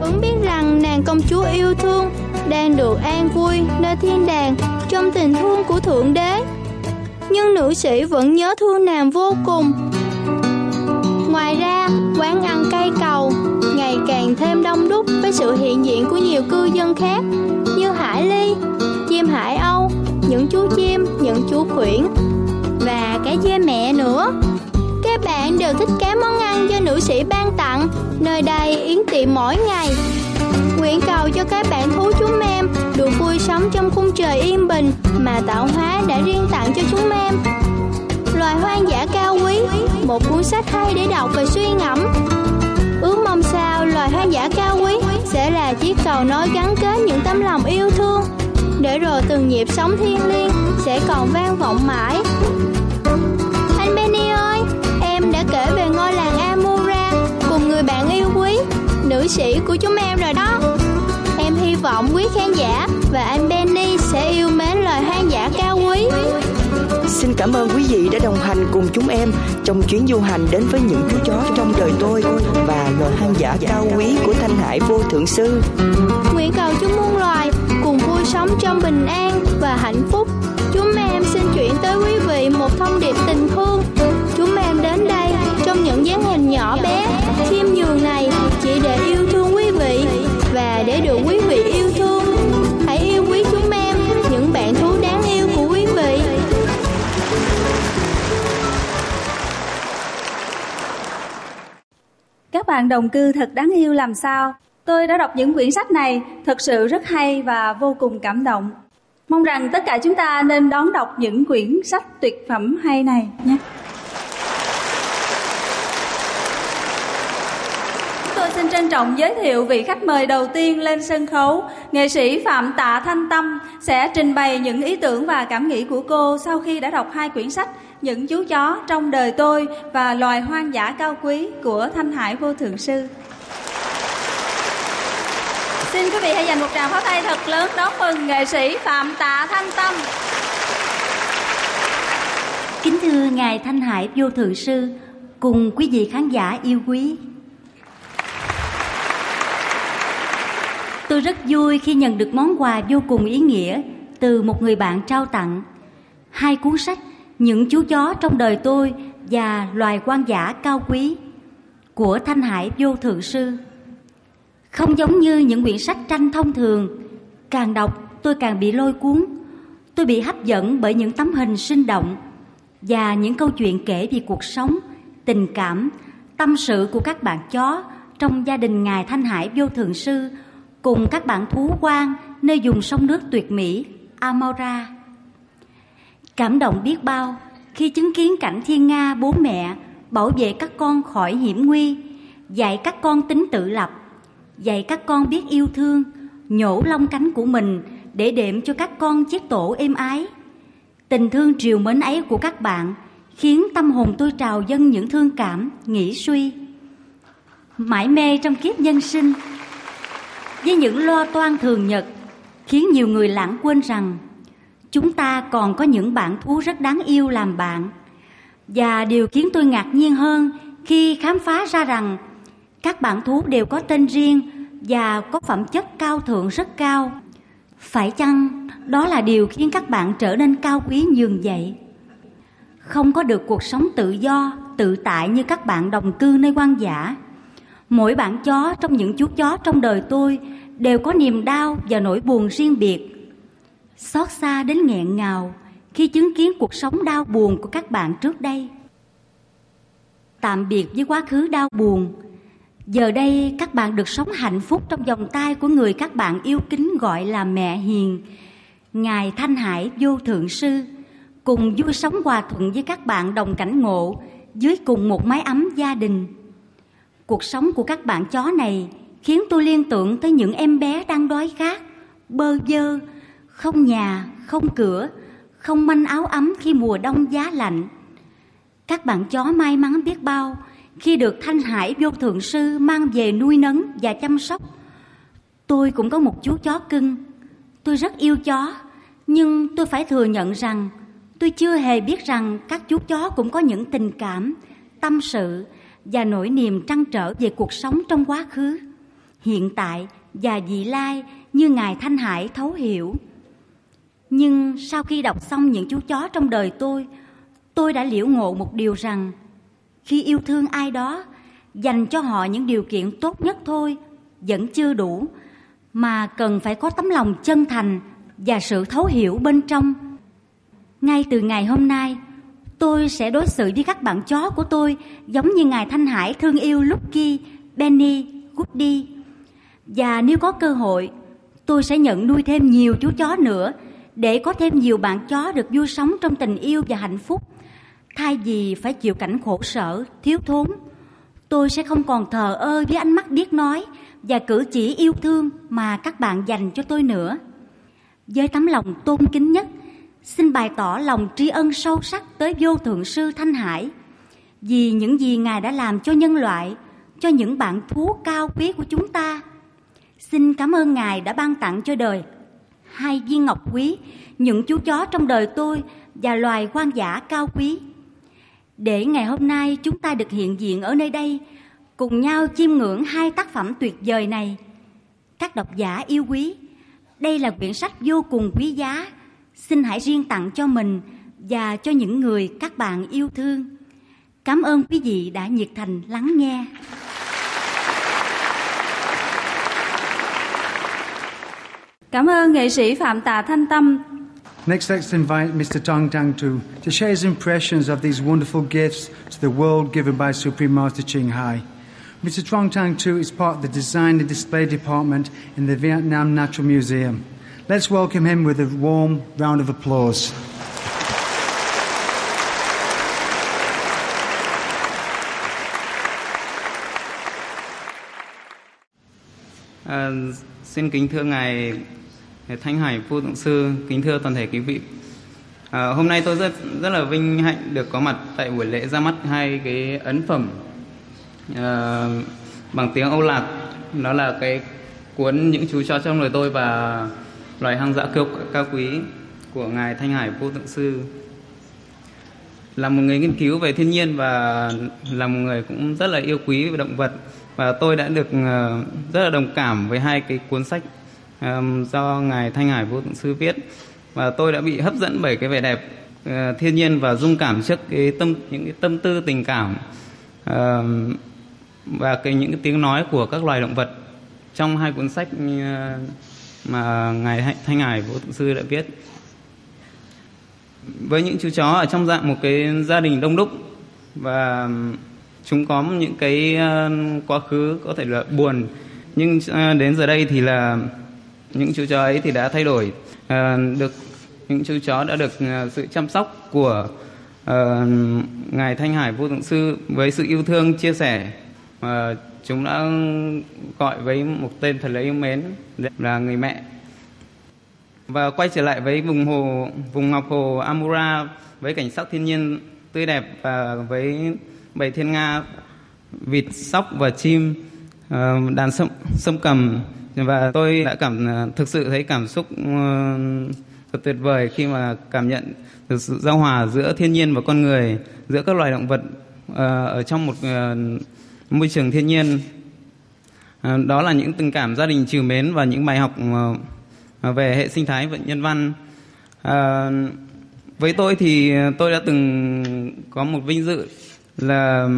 Ứng biết rằng nàng công chúa yêu thương đang được an vui nơi thiên đàng trong tình thương của thượng đế nhưng nữ sĩ vẫn nhớ thương nàng vô cùng. Ngoài ra, quán ăn cây cầu ngày càng thêm đông đúc với sự hiện diện của nhiều cư dân khác như hải ly chim hải âu, những chú chim, những chú khuyển và cái dê mẹ nữa. Các bạn đều thích các món ăn do nữ sĩ ban tặng. Nơi đây yến tiệm mỗi ngày nguyện cầu cho các bạn thú chúng em, được vui sống trong khung trời yên bình mà tạo hóa đã riêng tặng cho chúng em. Loài hoang dã cao quý, một cuốn sách hay để đọc và suy ngẫm. Ước mong sao loài hoang dã cao quý sẽ là chiếc cầu nối gắn kết những tấm lòng yêu thương. Để rồi từng nhịp sống thiêng liêng sẽ còn vang vọng mãi. Anh Benny ơi, em đã kể về ngôi làng Amura cùng người bạn yêu quý, nữ sĩ của chúng em rồi đó vọng quý khán giả và anh Benny sẽ yêu mến lời hoang dã cao quý Xin cảm ơn quý vị đã đồng hành cùng chúng em trong chuyến du hành đến với những chú chó trong đời tôi và loài hoang dã cao quý của Thanh Hải Vô Thượng Sư. Nguyện cầu chúng muôn loài cùng vui sống trong bình an và hạnh phúc. Chúng em xin chuyển tới quý vị một thông điệp tình thương. Chúng em đến đây trong những dáng hình nhỏ bé, khiêm nhường này chỉ để yêu để được quý vị yêu thương. Hãy yêu quý chúng em, những bạn thú đáng yêu của quý vị. Các bạn đồng cư thật đáng yêu làm sao? Tôi đã đọc những quyển sách này, thật sự rất hay và vô cùng cảm động. Mong rằng tất cả chúng ta nên đón đọc những quyển sách tuyệt phẩm hay này nhé. Tôi xin trân trọng giới thiệu vị khách mời đầu tiên lên sân khấu, nghệ sĩ Phạm Tạ Thanh Tâm sẽ trình bày những ý tưởng và cảm nghĩ của cô sau khi đã đọc hai quyển sách Những chú chó trong đời tôi và Loài hoang dã cao quý của Thanh Hải Vô Thượng Sư. Xin quý vị hãy dành một tràng pháo tay thật lớn đón mừng nghệ sĩ Phạm Tạ Thanh Tâm. Kính thưa Ngài Thanh Hải Vô Thượng Sư cùng quý vị khán giả yêu quý. Tôi rất vui khi nhận được món quà vô cùng ý nghĩa từ một người bạn trao tặng. Hai cuốn sách Những chú chó trong đời tôi và Loài quan giả cao quý của Thanh Hải Vô Thượng Sư. Không giống như những quyển sách tranh thông thường, càng đọc tôi càng bị lôi cuốn. Tôi bị hấp dẫn bởi những tấm hình sinh động và những câu chuyện kể về cuộc sống, tình cảm, tâm sự của các bạn chó trong gia đình Ngài Thanh Hải Vô Thượng Sư cùng các bạn thú quan nơi vùng sông nước tuyệt mỹ Amora. Cảm động biết bao khi chứng kiến cảnh thiên nga bố mẹ bảo vệ các con khỏi hiểm nguy, dạy các con tính tự lập, dạy các con biết yêu thương, nhổ lông cánh của mình để đệm cho các con chiếc tổ êm ái. Tình thương triều mến ấy của các bạn khiến tâm hồn tôi trào dâng những thương cảm, nghĩ suy. Mãi mê trong kiếp nhân sinh, với những lo toan thường nhật, khiến nhiều người lãng quên rằng chúng ta còn có những bạn thú rất đáng yêu làm bạn. Và điều khiến tôi ngạc nhiên hơn khi khám phá ra rằng các bạn thú đều có tên riêng và có phẩm chất cao thượng rất cao. Phải chăng đó là điều khiến các bạn trở nên cao quý nhường vậy? Không có được cuộc sống tự do, tự tại như các bạn đồng cư nơi quan giả Mỗi bạn chó trong những chú chó trong đời tôi đều có niềm đau và nỗi buồn riêng biệt. Xót xa đến nghẹn ngào khi chứng kiến cuộc sống đau buồn của các bạn trước đây. Tạm biệt với quá khứ đau buồn, Giờ đây các bạn được sống hạnh phúc trong vòng tay của người các bạn yêu kính gọi là mẹ hiền, Ngài Thanh Hải Vô Thượng Sư, cùng vui sống hòa thuận với các bạn đồng cảnh ngộ dưới cùng một mái ấm gia đình. Cuộc sống của các bạn chó này khiến tôi liên tưởng tới những em bé đang đói khát, bơ vơ, không nhà, không cửa, không manh áo ấm khi mùa đông giá lạnh. Các bạn chó may mắn biết bao khi được Thanh Hải vô thượng sư mang về nuôi nấng và chăm sóc. Tôi cũng có một chú chó cưng. Tôi rất yêu chó, nhưng tôi phải thừa nhận rằng tôi chưa hề biết rằng các chú chó cũng có những tình cảm, tâm sự và nỗi niềm trăn trở về cuộc sống trong quá khứ, hiện tại và vị lai như Ngài Thanh Hải thấu hiểu. Nhưng sau khi đọc xong những chú chó trong đời tôi, tôi đã liễu ngộ một điều rằng khi yêu thương ai đó dành cho họ những điều kiện tốt nhất thôi vẫn chưa đủ mà cần phải có tấm lòng chân thành và sự thấu hiểu bên trong ngay từ ngày hôm nay tôi sẽ đối xử với các bạn chó của tôi giống như ngài thanh hải thương yêu lucky benny goody và nếu có cơ hội tôi sẽ nhận nuôi thêm nhiều chú chó nữa để có thêm nhiều bạn chó được vui sống trong tình yêu và hạnh phúc Thay vì phải chịu cảnh khổ sở, thiếu thốn, tôi sẽ không còn thờ ơ với ánh mắt biết nói và cử chỉ yêu thương mà các bạn dành cho tôi nữa. Với tấm lòng tôn kính nhất, xin bày tỏ lòng tri ân sâu sắc tới vô thượng sư Thanh Hải vì những gì Ngài đã làm cho nhân loại, cho những bạn thú cao quý của chúng ta. Xin cảm ơn Ngài đã ban tặng cho đời hai viên ngọc quý, những chú chó trong đời tôi và loài hoang dã cao quý. Để ngày hôm nay chúng ta được hiện diện ở nơi đây, cùng nhau chiêm ngưỡng hai tác phẩm tuyệt vời này. Các độc giả yêu quý, đây là quyển sách vô cùng quý giá. Xin hãy riêng tặng cho mình và cho những người các bạn yêu thương. Cảm ơn quý vị đã nhiệt thành lắng nghe. Cảm ơn nghệ sĩ Phạm Tà Thanh Tâm Next, let's invite Mr. Tong Tang Tu to share his impressions of these wonderful gifts to the world given by Supreme Master Ching Hai. Mr. Trong Tang Tu is part of the Design and Display Department in the Vietnam Natural Museum. Let's welcome him with a warm round of applause. À, xin kính thưa ngài Thanh Hải Phu Tượng Sư, kính thưa toàn thể quý vị. À, hôm nay tôi rất rất là vinh hạnh được có mặt tại buổi lễ ra mắt hai cái ấn phẩm à, bằng tiếng Âu Lạc. Đó là cái cuốn những chú chó trong lời tôi và loài hoang dã cao, cao quý của ngài Thanh Hải vô Tượng Sư. Là một người nghiên cứu về thiên nhiên và là một người cũng rất là yêu quý về động vật và tôi đã được ờ, rất là đồng cảm với hai cái cuốn sách ờ, do ngài Thanh Hải Vô Tượng Sư viết và tôi đã bị hấp dẫn bởi cái vẻ đẹp ờ, thiên nhiên và dung cảm trước cái tâm những cái tâm tư tình cảm và cái những cái tiếng nói của các loài động vật trong hai cuốn sách mà ngài Thanh Hải Vô Tượng Sư đã viết. Với những chú chó ở trong dạng một cái gia đình đông đúc và chúng có những cái ờ, quá khứ có thể là buồn, nhưng ờ, đến giờ đây thì là những chú chó ấy thì đã thay đổi. Ờ, được, những chú chó đã được sự chăm sóc của ngài Thanh Hải vô thượng sư với sự yêu thương, chia sẻ uh, chúng đã gọi với một tên thật là yêu mến là người mẹ. Và quay trở lại với vùng hồ vùng ngọc hồ Amura với cảnh sắc thiên nhiên tươi đẹp và với bầy thiên nga vịt sóc và chim ờ, đàn sâm, sâm cầm. Và tôi đã cảm ờ, thực sự thấy cảm xúc thật tuyệt vời khi mà cảm nhận được sự giao hòa giữa thiên nhiên và con người, giữa các loài động vật ở trong một môi trường thiên nhiên. Ờ, đó là những tình cảm gia đình trìu mến và những bài học ờ, ờ, về hệ sinh thái và nhân văn. Với tôi thì tôi đã từng có một vinh dự là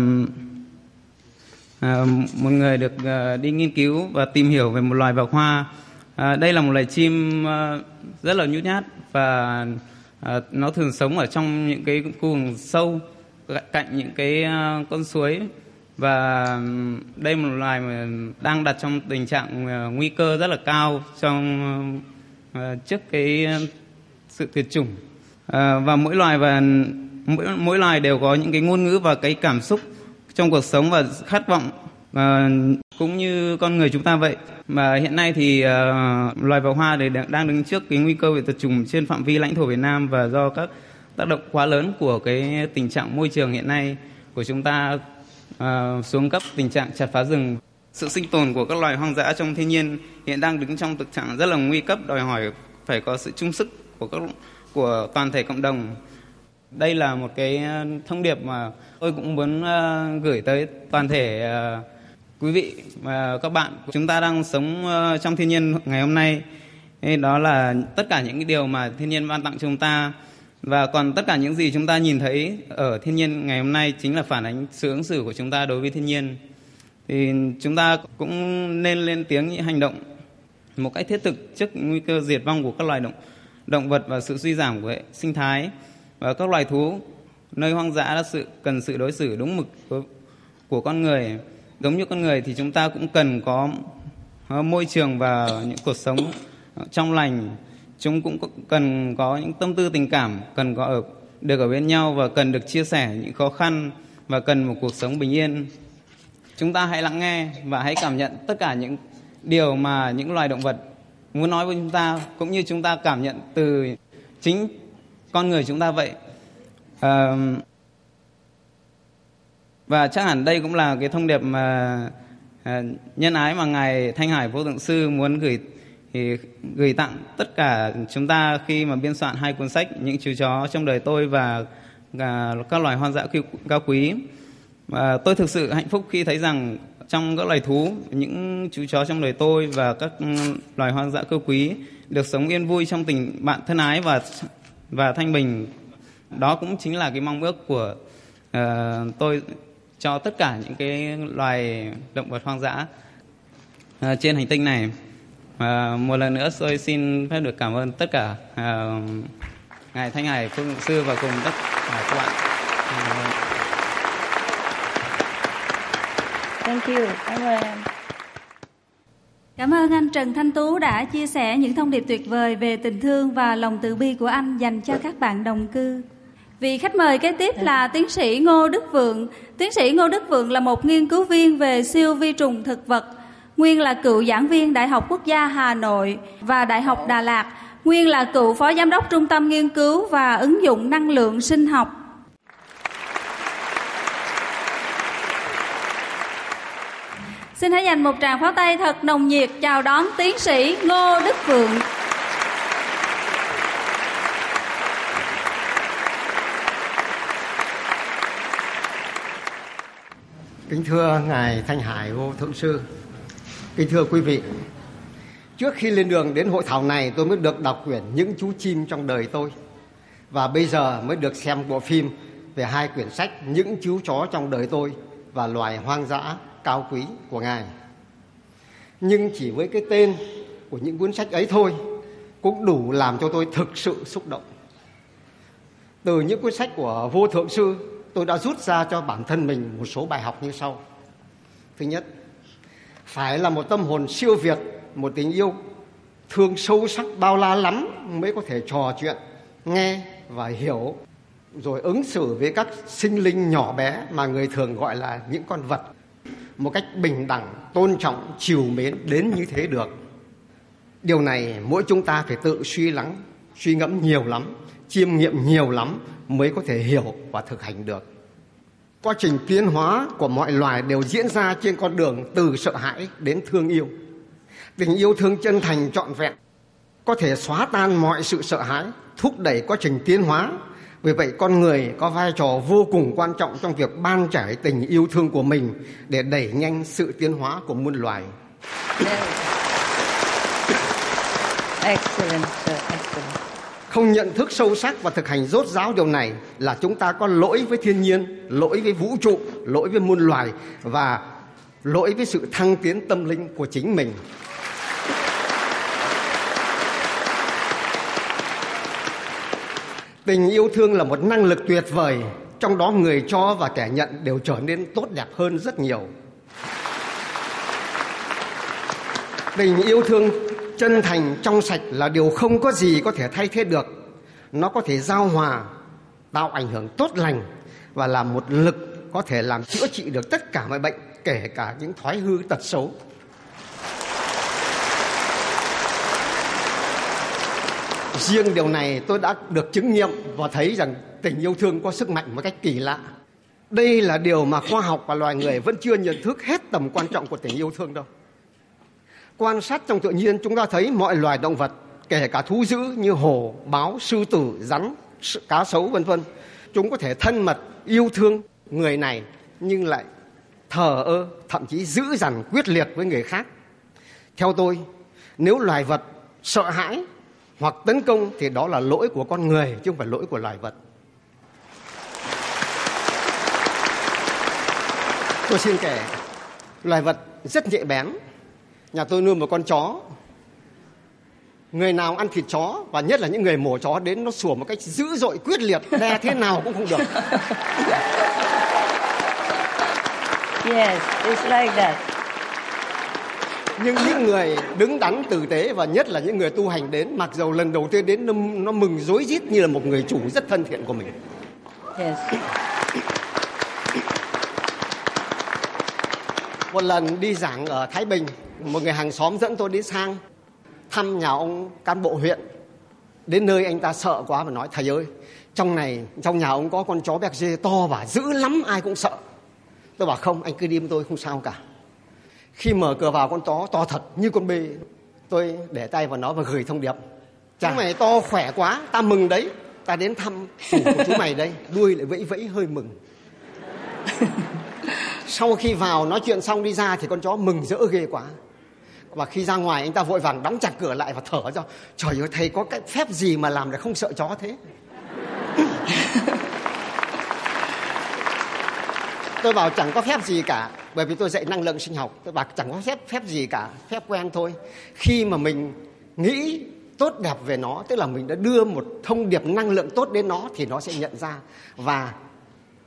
một người được đi nghiên cứu và tìm hiểu về một loài vật hoa. Đây là một loài chim rất là nhút nhát và nó thường sống ở trong những cái khu vùng sâu, cạnh những cái con suối và đây một loài mà đang đặt trong tình trạng ờ, nguy cơ rất là cao trong ờ, trước cái sự tuyệt chủng. Ờ, và mỗi loài và mỗi mỗi loài đều có những cái ngôn ngữ và cái cảm xúc trong cuộc sống và khát vọng uh, cũng như con người chúng ta vậy. Mà hiện nay thì uh, loài vọc hoa thì đang đứng trước cái nguy cơ về tuyệt chủng trên phạm vi lãnh thổ Việt Nam và do các tác động quá lớn của cái tình trạng môi trường hiện nay của chúng ta uh, xuống cấp tình trạng chặt phá rừng. Sự sinh tồn của các loài hoang dã trong thiên nhiên hiện đang đứng trong thực trạng rất là nguy cấp đòi hỏi phải có sự chung sức của các của toàn thể cộng đồng. Đây là một cái à, thông điệp mà tôi cũng muốn uh, gửi tới toàn thể uh, quý vị và các bạn. Chúng ta đang sống uh, trong thiên nhiên ngày hôm nay. Đó là tất cả những cái điều mà thiên nhiên ban tặng cho chúng ta và còn tất cả những gì chúng ta nhìn thấy ở thiên nhiên ngày hôm nay chính là phản ánh sự ứng xử của chúng ta đối với thiên nhiên. Thì chúng ta cũng nên lên tiếng những hành động một cách thiết thực trước nguy cơ diệt vong của các loài động động vật và sự suy giảm của hệ sinh thái và các loài thú. Nơi hoang dã là sự cần sự đối xử đúng mực của, của con người. Giống như con người thì chúng ta cũng cần có môi trường và những cuộc sống trong lành chúng cũng cần có những tâm tư tình cảm cần có ở được ở bên nhau và cần được chia sẻ những khó khăn và cần một cuộc sống bình yên. Chúng ta hãy lắng nghe và hãy cảm nhận tất cả những điều mà những loài động vật muốn nói với chúng ta cũng như chúng ta cảm nhận từ chính con người chúng ta vậy. À, và chắc hẳn đây cũng là cái thông điệp mà à, nhân ái mà ngài thanh hải vô thượng sư muốn gửi thì gửi tặng tất cả chúng ta khi mà biên soạn hai cuốn sách những chú chó trong đời tôi và à, các loài hoang dã cao quý. Và tôi thực sự hạnh phúc khi thấy rằng trong các loài thú những chú chó trong đời tôi và các loài hoang dã cao quý được sống yên vui trong tình bạn thân ái và và thanh bình. Đó cũng chính là cái mong ước của uh, tôi cho tất cả những cái loài động vật hoang dã uh, trên hành tinh này. À, một lần nữa tôi xin phép được cảm ơn tất cả à, ngài thanh hải phương sư và cùng tất cả các bạn Thank you. Cảm ơn em. Cảm ơn anh Trần Thanh Tú đã chia sẻ những thông điệp tuyệt vời về tình thương và lòng từ bi của anh dành cho các bạn đồng cư. Vị khách mời kế tiếp là tiến sĩ Ngô Đức Vượng. Tiến sĩ Ngô Đức Vượng là một nghiên cứu viên về siêu vi trùng thực vật, nguyên là cựu giảng viên Đại học Quốc gia Hà Nội và Đại học Đà Lạt, nguyên là cựu phó giám đốc Trung tâm Nghiên cứu và ứng dụng năng lượng sinh học. Xin hãy dành một tràng pháo tay thật nồng nhiệt chào đón tiến sĩ Ngô Đức Vượng. Kính thưa Ngài Thanh Hải Vô Thượng Sư, kính thưa quý vị, trước khi lên đường đến hội thảo này tôi mới được đọc quyển Những chú chim trong đời tôi và bây giờ mới được xem bộ phim về hai quyển sách Những chú chó trong đời tôi và Loài hoang dã cao quý của Ngài. Nhưng chỉ với cái tên của những cuốn sách ấy thôi cũng đủ làm cho tôi thực sự xúc động. Từ những cuốn sách của Vô Thượng Sư, tôi đã rút ra cho bản thân mình một số bài học như sau. Thứ nhất, phải là một tâm hồn siêu việt, một tình yêu thương sâu sắc bao la lắm mới có thể trò chuyện, nghe và hiểu rồi ứng xử với các sinh linh nhỏ bé mà người thường gọi là những con vật một cách bình đẳng, tôn trọng, chiều mến đến như thế được. Điều này mỗi chúng ta phải tự suy lắng, suy ngẫm nhiều lắm, chiêm nghiệm nhiều lắm mới có thể hiểu và thực hành được. Quá trình tiến hóa của mọi loài đều diễn ra trên con đường từ sợ hãi đến thương yêu. Tình yêu thương chân thành trọn vẹn có thể xóa tan mọi sự sợ hãi, thúc đẩy quá trình tiến hóa. Vì vậy con người có vai trò vô cùng quan trọng trong việc ban trải tình yêu thương của mình để đẩy nhanh sự tiến hóa của muôn loài. Excellent, excellent. Không nhận thức sâu sắc và thực hành rốt ráo điều này là chúng ta có lỗi với thiên nhiên, lỗi với vũ trụ, lỗi với muôn loài và lỗi với sự thăng tiến tâm linh của chính mình. Tình yêu thương là một năng lực tuyệt vời, trong đó người cho và kẻ nhận đều trở nên tốt đẹp hơn rất nhiều. Tình yêu thương chân thành trong sạch là điều không có gì có thể thay thế được. Nó có thể giao hòa, tạo ảnh hưởng tốt lành và là một lực có thể làm chữa trị được tất cả mọi bệnh, kể cả những thói hư tật xấu. Riêng điều này tôi đã được chứng nghiệm và thấy rằng tình yêu thương có sức mạnh một cách kỳ lạ. Đây là điều mà khoa học và loài người vẫn chưa nhận thức hết tầm quan trọng của tình yêu thương đâu. Quan sát trong tự nhiên chúng ta thấy mọi loài động vật, kể cả thú dữ như hổ, báo, sư tử, rắn, cá sấu vân vân, chúng có thể thân mật, yêu thương người này nhưng lại thờ ơ, thậm chí dữ dằn quyết liệt với người khác. Theo tôi, nếu loài vật sợ hãi hoặc tấn công thì đó là lỗi của con người chứ không phải lỗi của loài vật. Tôi xin kể, loài vật rất nhạy bén. Nhà tôi nuôi một con chó. Người nào ăn thịt chó và nhất là những người mổ chó đến nó sủa một cách dữ dội quyết liệt, đe thế nào cũng không được. Yes, it's like that. Nhưng những người đứng đắn tử tế và nhất là những người tu hành đến, mặc dầu lần đầu tiên đến nó, nó mừng rối rít như là một người chủ rất thân thiện của mình. Yes. Một lần đi giảng ở Thái Bình, một người hàng xóm dẫn tôi đi sang thăm nhà ông cán bộ huyện. Đến nơi anh ta sợ quá và nói thầy ơi, trong này trong nhà ông có con chó béc dê to và dữ lắm ai cũng sợ. Tôi bảo không, anh cứ đi với tôi không sao cả. Khi mở cửa vào con chó to thật như con bê, tôi để tay vào nó và gửi thông điệp. Chú mày to khỏe quá, ta mừng đấy. Ta đến thăm chủ của chú mày đây, đuôi lại vẫy vẫy hơi mừng. Sau khi vào nói chuyện xong đi ra thì con chó mừng rỡ ghê quá. Và khi ra ngoài anh ta vội vàng đóng chặt cửa lại và thở ra. Trời ơi, thầy có cái phép gì mà làm để không sợ chó thế? tôi bảo chẳng có phép gì cả, bởi vì tôi dạy năng lượng sinh học tôi bảo chẳng có phép phép gì cả, phép quen thôi khi mà mình nghĩ tốt đẹp về nó, tức là mình đã đưa một thông điệp năng lượng tốt đến nó, thì nó sẽ nhận ra và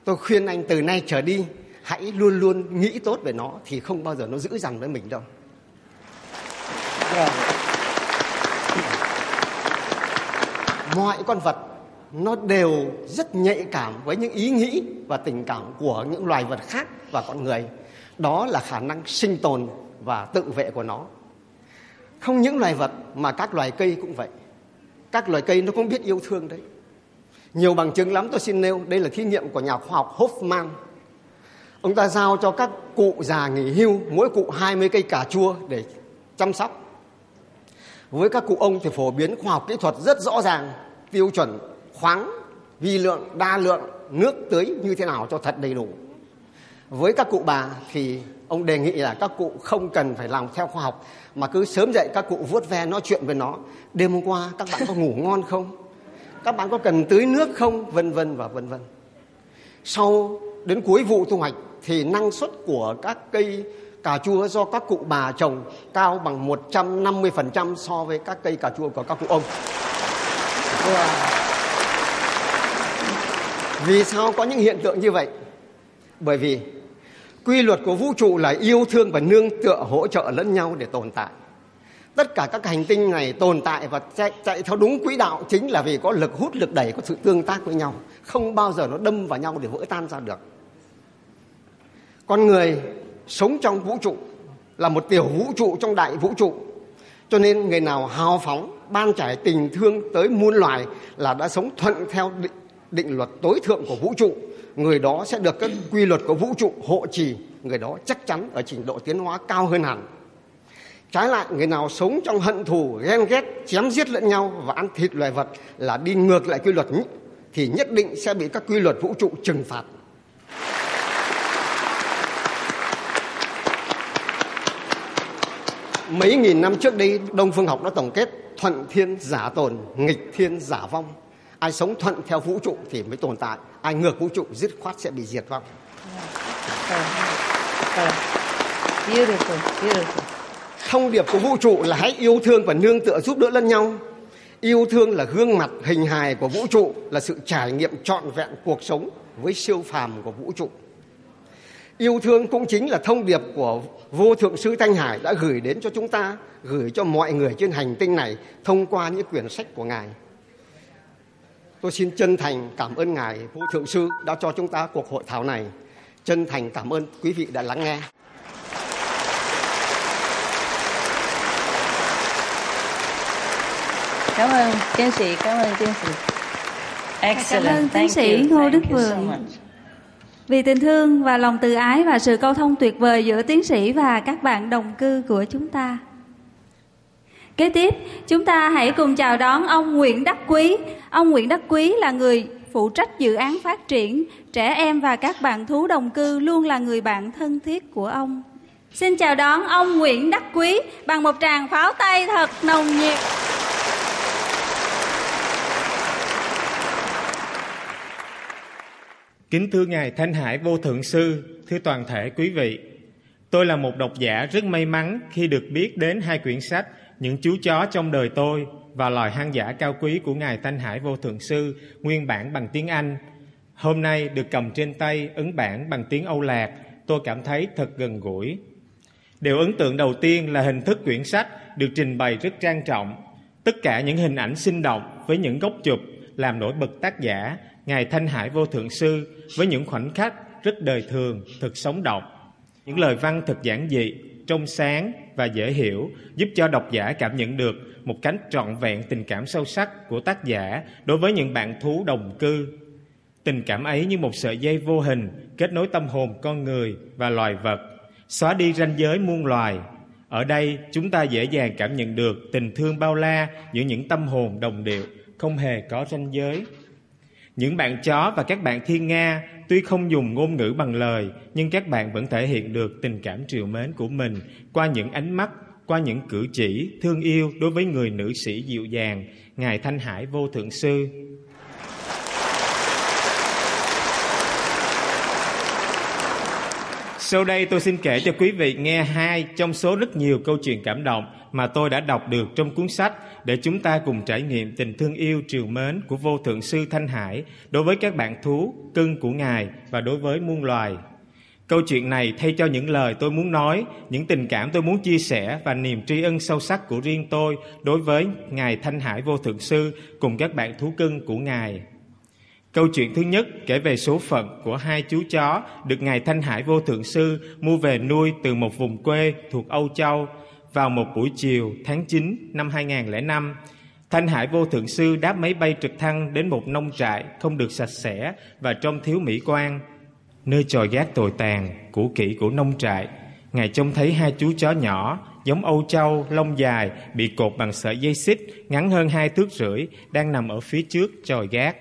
tôi khuyên anh từ nay trở đi hãy luôn luôn nghĩ tốt về nó thì không bao giờ nó giữ dằn với mình đâu. Mọi con vật nó đều rất nhạy cảm với những ý nghĩ và tình cảm của những loài vật khác và con người. Đó là khả năng sinh tồn và tự vệ của nó. Không những loài vật mà các loài cây cũng vậy. Các loài cây nó cũng biết yêu thương đấy. Nhiều bằng chứng lắm tôi xin nêu, đây là thí nghiệm của nhà khoa học Hoffman ông ta giao cho các cụ già nghỉ hưu, mỗi cụ 20 cây cà chua để chăm sóc. Với các cụ ông thì phổ biến khoa học kỹ thuật rất rõ ràng, tiêu chuẩn khoáng, vi lượng, đa lượng, nước tưới như thế nào cho thật đầy đủ. Với các cụ bà thì ông đề nghị là các cụ không cần phải làm theo khoa học, mà cứ sớm dậy các cụ vuốt ve nói chuyện với nó. Đêm hôm qua các bạn có ngủ ngon không? Các bạn có cần tưới nước không? Vân vân và vân vân. Sau đến cuối vụ thu hoạch thì năng suất của các cây cà chua do các cụ bà trồng cao bằng 150% so với các cây cà chua của các cụ ông. Vì sao có những hiện tượng như vậy? Bởi vì quy luật của vũ trụ là yêu thương và nương tựa hỗ trợ lẫn nhau để tồn tại. Tất cả các hành tinh này tồn tại và chạy, chạy theo đúng quỹ đạo chính là vì có lực hút, lực đẩy, có sự tương tác với nhau. Không bao giờ nó đâm vào nhau để vỡ tan ra được. Con người sống trong vũ trụ là một tiểu vũ trụ trong đại vũ trụ. Cho nên người nào hào phóng, ban trải tình thương tới muôn loài là đã sống thuận theo định, định luật tối thượng của vũ trụ. Người đó sẽ được các quy luật của vũ trụ hộ trì, người đó chắc chắn ở trình độ tiến hóa cao hơn hẳn. Trái lại, người nào sống trong hận thù, ghen ghét, chém giết lẫn nhau và ăn thịt loài vật là đi ngược lại quy luật thì nhất định sẽ bị các quy luật vũ trụ trừng phạt. Mấy nghìn năm trước đây, Đông Phương học đã tổng kết thuận thiên giả tồn, nghịch thiên giả vong. Ai sống thuận theo vũ trụ thì mới tồn tại, ai ngược vũ trụ dứt khoát sẽ bị diệt vong. Beautiful, beautiful. Thông điệp của vũ trụ là hãy yêu thương và nương tựa giúp đỡ lẫn nhau. Yêu thương là gương mặt hình hài của vũ trụ, là sự trải nghiệm trọn vẹn cuộc sống với siêu phàm của vũ trụ. Yêu thương cũng chính là thông điệp của vô thượng sư Thanh Hải đã gửi đến cho chúng ta, gửi cho mọi người trên hành tinh này thông qua những quyển sách của Ngài. Tôi xin chân thành cảm ơn Ngài vô thượng sư đã cho chúng ta cuộc hội thảo này. Chân thành cảm ơn quý vị đã lắng nghe. Cảm ơn tiến sĩ, cảm ơn tiến sĩ. Excellent. Cảm ơn tiến Thank sĩ you. Ngô Đức Vượng. Vì tình thương và lòng từ ái và sự câu thông tuyệt vời giữa tiến sĩ và các bạn đồng cư của chúng ta. Kế tiếp, chúng ta hãy cùng chào đón ông Nguyễn Đắc Quý. Ông Nguyễn Đắc Quý là người phụ trách dự án phát triển trẻ em và các bạn thú đồng cư luôn là người bạn thân thiết của ông. Xin chào đón ông Nguyễn Đắc Quý bằng một tràng pháo tay thật nồng nhiệt. Kính thưa Ngài Thanh Hải Vô Thượng Sư, thưa toàn thể quý vị. Tôi là một độc giả rất may mắn khi được biết đến hai quyển sách Những chú chó trong đời tôi và Loài hang giả cao quý của Ngài Thanh Hải Vô Thượng Sư, nguyên bản bằng tiếng Anh. Hôm nay được cầm trên tay ấn bản bằng tiếng Âu Lạc, tôi cảm thấy thật gần gũi. Điều ấn tượng đầu tiên là hình thức quyển sách được trình bày rất trang trọng. Tất cả những hình ảnh sinh động với những góc chụp làm nổi bật tác giả Ngài Thanh Hải Vô Thượng Sư với những khoảnh khắc rất đời thường, thực sống động. Những lời văn thật giản dị, trong sáng và dễ hiểu giúp cho độc giả cảm nhận được một cánh trọn vẹn tình cảm sâu sắc của tác giả đối với những bạn thú đồng cư. Tình cảm ấy như một sợi dây vô hình kết nối tâm hồn con người và loài vật, xóa đi ranh giới muôn loài. Ở đây chúng ta dễ dàng cảm nhận được tình thương bao la giữa những tâm hồn đồng điệu, không hề có ranh giới. Những bạn chó và các bạn thiên nga tuy không dùng ngôn ngữ bằng lời, nhưng các bạn vẫn thể hiện được tình cảm triều mến của mình qua những ánh mắt, qua những cử chỉ thương yêu đối với người nữ sĩ dịu dàng, Ngài Thanh Hải Vô Thượng Sư. Sau đây tôi xin kể cho quý vị nghe hai trong số rất nhiều câu chuyện cảm động mà tôi đã đọc được trong cuốn sách để chúng ta cùng trải nghiệm tình thương yêu triều mến của vô thượng sư Thanh Hải đối với các bạn thú, cưng của Ngài và đối với muôn loài. Câu chuyện này thay cho những lời tôi muốn nói, những tình cảm tôi muốn chia sẻ và niềm tri ân sâu sắc của riêng tôi đối với Ngài Thanh Hải Vô Thượng Sư cùng các bạn thú cưng của Ngài. Câu chuyện thứ nhất kể về số phận của hai chú chó được Ngài Thanh Hải Vô Thượng Sư mua về nuôi từ một vùng quê thuộc Âu Châu vào một buổi chiều tháng 9 năm 2005. Thanh Hải Vô Thượng Sư đáp máy bay trực thăng đến một nông trại không được sạch sẽ và trông thiếu mỹ quan. Nơi tròi gác tồi tàn, cũ kỹ của nông trại, Ngài trông thấy hai chú chó nhỏ giống Âu Châu, lông dài, bị cột bằng sợi dây xích ngắn hơn hai thước rưỡi đang nằm ở phía trước tròi gác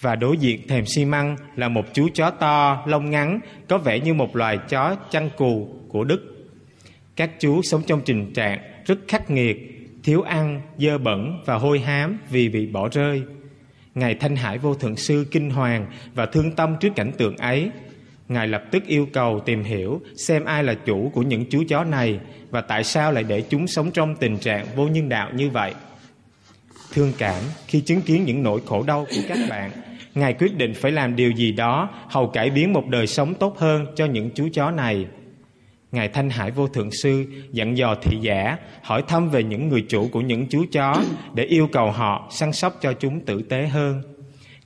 và đối diện thềm xi măng là một chú chó to, lông ngắn, có vẻ như một loài chó chăn cù của Đức. Các chú sống trong tình trạng rất khắc nghiệt, thiếu ăn, dơ bẩn và hôi hám vì bị bỏ rơi. Ngài Thanh Hải Vô Thượng Sư kinh hoàng và thương tâm trước cảnh tượng ấy. Ngài lập tức yêu cầu tìm hiểu xem ai là chủ của những chú chó này và tại sao lại để chúng sống trong tình trạng vô nhân đạo như vậy. Thương cảm khi chứng kiến những nỗi khổ đau của các bạn, Ngài quyết định phải làm điều gì đó hầu cải biến một đời sống tốt hơn cho những chú chó này. Ngài Thanh Hải Vô Thượng Sư dặn dò thị giả hỏi thăm về những người chủ của những chú chó để yêu cầu họ săn sóc cho chúng tử tế hơn.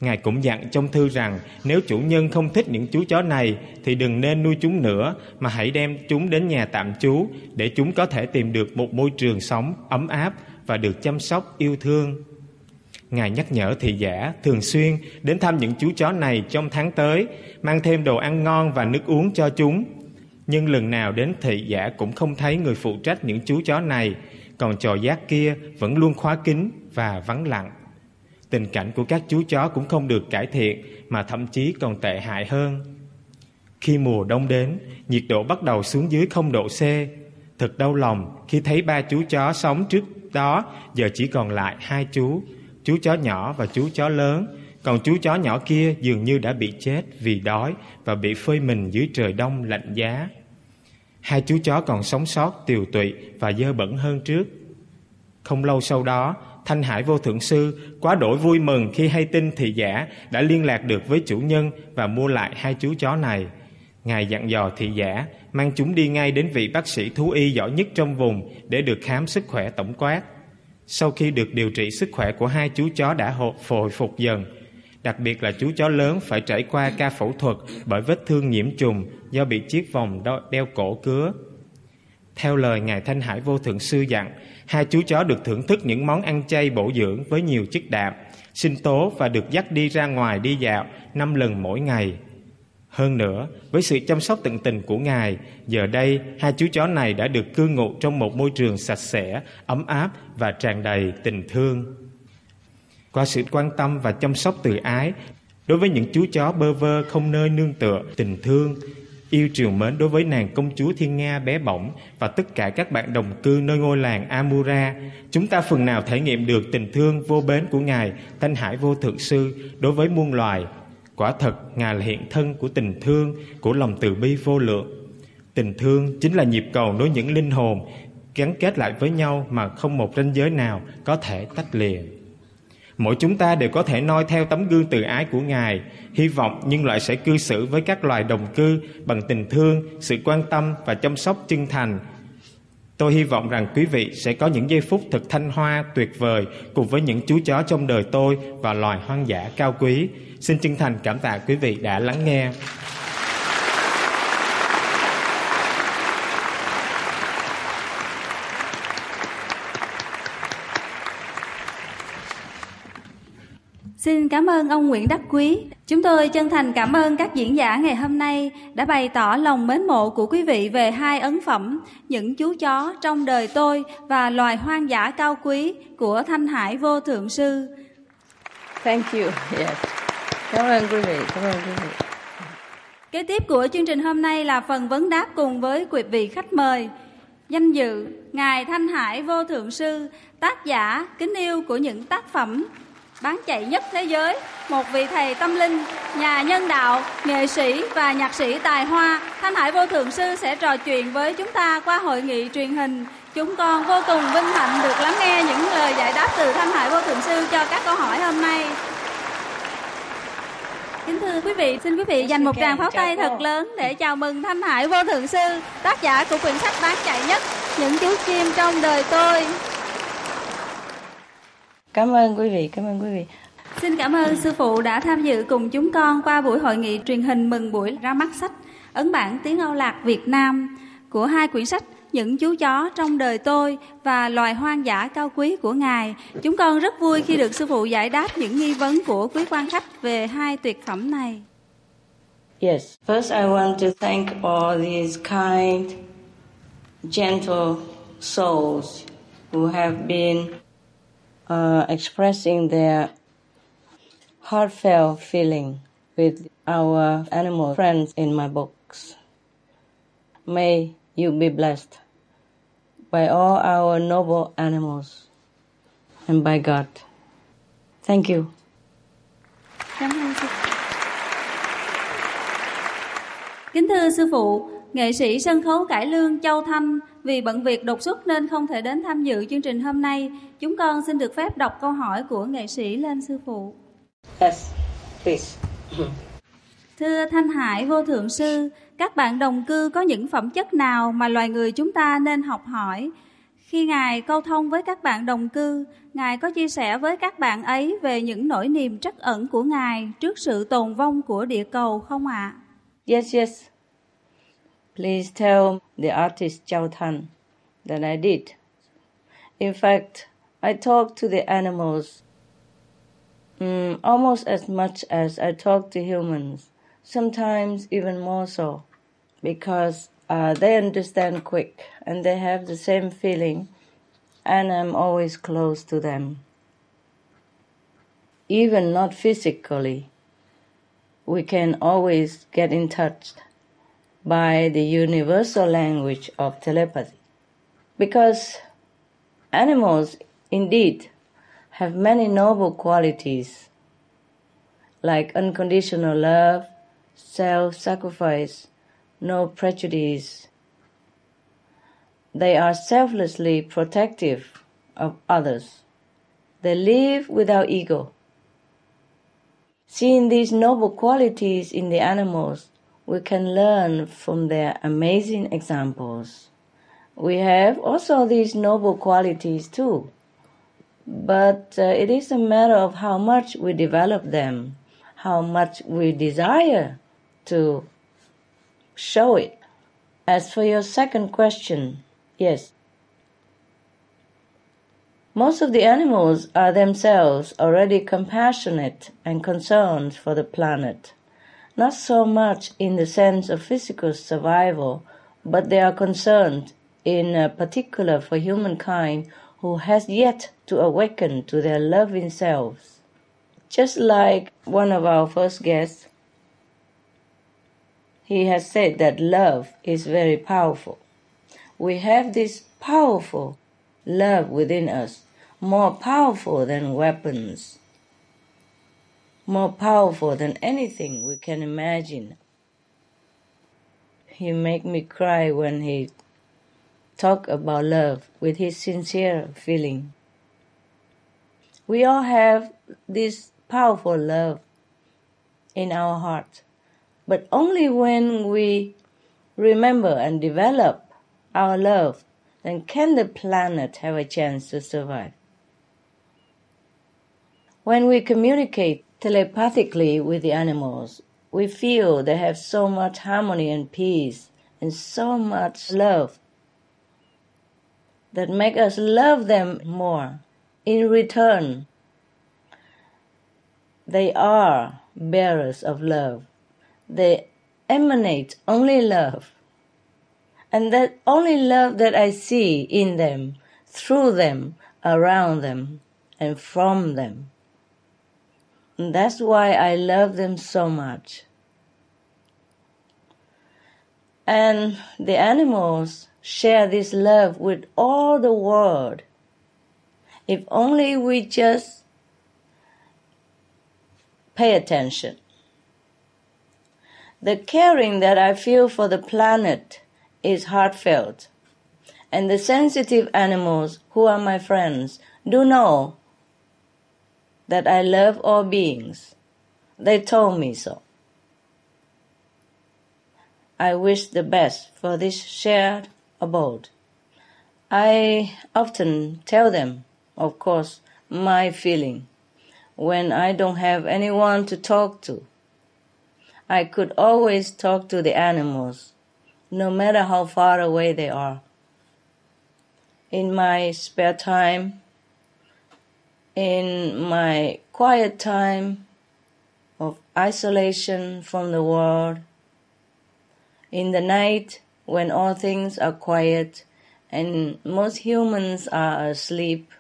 Ngài cũng dặn trong thư rằng nếu chủ nhân không thích những chú chó này thì đừng nên nuôi chúng nữa mà hãy đem chúng đến nhà tạm trú để chúng có thể tìm được một môi trường sống ấm áp và được chăm sóc yêu thương. Ngài nhắc nhở thị giả thường xuyên đến thăm những chú chó này trong tháng tới, mang thêm đồ ăn ngon và nước uống cho chúng. Nhưng lần nào đến thị giả cũng không thấy người phụ trách những chú chó này, còn trò giác kia vẫn luôn khóa kín và vắng lặng. Tình cảnh của các chú chó cũng không được cải thiện mà thậm chí còn tệ hại hơn. Khi mùa đông đến, nhiệt độ bắt đầu xuống dưới không độ C. Thật đau lòng khi thấy ba chú chó sống trước đó giờ chỉ còn lại hai chú, chú chó nhỏ và chú chó lớn, còn chú chó nhỏ kia dường như đã bị chết vì đói và bị phơi mình dưới trời đông lạnh giá. Hai chú chó còn sống sót tiều tụy và dơ bẩn hơn trước. Không lâu sau đó, Thanh Hải Vô Thượng Sư quá đổi vui mừng khi hay tin thị giả đã liên lạc được với chủ nhân và mua lại hai chú chó này. Ngài dặn dò thị giả mang chúng đi ngay đến vị bác sĩ thú y giỏi nhất trong vùng để được khám sức khỏe tổng quát. Sau khi được điều trị sức khỏe của hai chú chó đã hồi phục dần, đặc biệt là chú chó lớn phải trải qua ca phẫu thuật bởi vết thương nhiễm trùng do bị chiếc vòng đeo cổ cứa. Theo lời Ngài Thanh Hải Vô Thượng Sư dặn, hai chú chó được thưởng thức những món ăn chay bổ dưỡng với nhiều chất đạm, sinh tố và được dắt đi ra ngoài đi dạo năm lần mỗi ngày. Hơn nữa, với sự chăm sóc tận tình của Ngài, giờ đây hai chú chó này đã được cư ngụ trong một môi trường sạch sẽ, ấm áp và tràn đầy tình thương. Qua sự quan tâm và chăm sóc từ ái, đối với những chú chó bơ vơ không nơi nương tựa, tình thương, yêu triều mến đối với nàng công chúa Thiên Nga bé bỏng và tất cả các bạn đồng cư nơi ngôi làng Amura, chúng ta phần nào thể nghiệm được tình thương vô bến của Ngài Thanh Hải Vô Thượng Sư đối với muôn loài. Quả thật, Ngài là hiện thân của tình thương, của lòng từ bi vô lượng. Tình thương chính là nhịp cầu nối những linh hồn gắn kết lại với nhau mà không một ranh giới nào có thể tách liền Mỗi chúng ta đều có thể noi theo tấm gương từ ái của Ngài, hy vọng nhân loại sẽ cư xử với các loài đồng cư bằng tình thương, sự quan tâm và chăm sóc chân thành. Tôi hy vọng rằng quý vị sẽ có những giây phút thật thanh hoa, tuyệt vời cùng với những chú chó trong đời tôi và loài hoang dã cao quý. Xin chân thành cảm tạ quý vị đã lắng nghe. Xin cảm ơn ông Nguyễn Đắc Quý. Chúng tôi chân thành cảm ơn các diễn giả ngày hôm nay đã bày tỏ lòng mến mộ của quý vị về hai ấn phẩm Những chú chó trong đời tôi và Loài hoang dã cao quý của Thanh Hải Vô Thượng Sư. Thank you. Yes. Cảm ơn quý vị. Cảm ơn quý vị. Kế tiếp của chương trình hôm nay là phần vấn đáp cùng với quý vị khách mời. Danh dự Ngài Thanh Hải Vô Thượng Sư, tác giả kính yêu của những tác phẩm bán chạy nhất thế giới, một vị thầy tâm linh, nhà nhân đạo, nghệ sĩ và nhạc sĩ tài hoa, Thanh Hải Vô Thượng Sư sẽ trò chuyện với chúng ta qua hội nghị truyền hình. Chúng con vô cùng vinh hạnh được lắng nghe những lời giải đáp từ Thanh Hải Vô Thượng Sư cho các câu hỏi hôm nay. Kính thưa quý vị, xin quý vị dành một tràng pháo tay thật lớn để chào mừng Thanh Hải Vô Thượng Sư, tác giả của quyển sách bán chạy nhất, Những chú chim trong đời tôi. Cảm ơn quý vị, cảm ơn quý vị. Xin cảm ơn sư phụ đã tham dự cùng chúng con qua buổi hội nghị truyền hình mừng buổi ra mắt sách ấn bản tiếng Âu Lạc Việt Nam của hai quyển sách những chú chó trong đời tôi và loài hoang dã cao quý của ngài. Chúng con rất vui khi được sư phụ giải đáp những nghi vấn của quý quan khách về hai tuyệt phẩm này. Yes, first I want to thank all these kind, gentle souls who have been uh, expressing their heartfelt feeling with our animal friends in my books. May you be blessed by all our noble animals and by God. Thank you. Kính thưa sư phụ, nghệ sĩ sân khấu cải lương Châu Thanh vì bận việc đột xuất nên không thể đến tham dự chương trình hôm nay. Chúng con xin được phép đọc câu hỏi của nghệ sĩ lên sư phụ. Yes, please. Thưa Thanh Hải Vô Thượng Sư, các bạn đồng cư có những phẩm chất nào mà loài người chúng ta nên học hỏi? Khi Ngài câu thông với các bạn đồng cư, Ngài có chia sẻ với các bạn ấy về những nỗi niềm trắc ẩn của Ngài trước sự tồn vong của địa cầu không ạ? À? Yes, yes. Please tell the artist Chao Tan that I did. In fact, I talk to the animals um, almost as much as I talk to humans, sometimes even more so, because uh, they understand quick and they have the same feeling, and I'm always close to them. Even not physically, we can always get in touch by the universal language of telepathy. Because animals indeed have many noble qualities like unconditional love, self sacrifice, no prejudice. They are selflessly protective of others. They live without ego. Seeing these noble qualities in the animals, we can learn from their amazing examples. We have also these noble qualities too, but uh, it is a matter of how much we develop them, how much we desire to show it. As for your second question, yes. Most of the animals are themselves already compassionate and concerned for the planet. Not so much in the sense of physical survival, but they are concerned in particular for humankind who has yet to awaken to their loving selves. Just like one of our first guests, he has said that love is very powerful. We have this powerful love within us, more powerful than weapons, more powerful than anything we can imagine. He make me cry when he talk about love with his sincere feeling. We all have this powerful love in our heart but only when we remember and develop our love, then can the planet have a chance to survive. When we communicate telepathically with the animals, we feel they have so much harmony and peace and so much love that make us love them more. In return, they are bearers of love they emanate only love. And that only love that I see in them, through them, around them, and from them. And that's why I love them so much. And the animals share this love with all the world. If only we just pay attention. The caring that I feel for the planet is heartfelt, and the sensitive animals who are my friends do know that I love all beings. They told me so. I wish the best for this shared abode. I often tell them, of course, my feeling when I don't have anyone to talk to. I could always talk to the animals, no matter how far away they are. In my spare time, in my quiet time of isolation from the world, in the night when all things are quiet and most humans are asleep,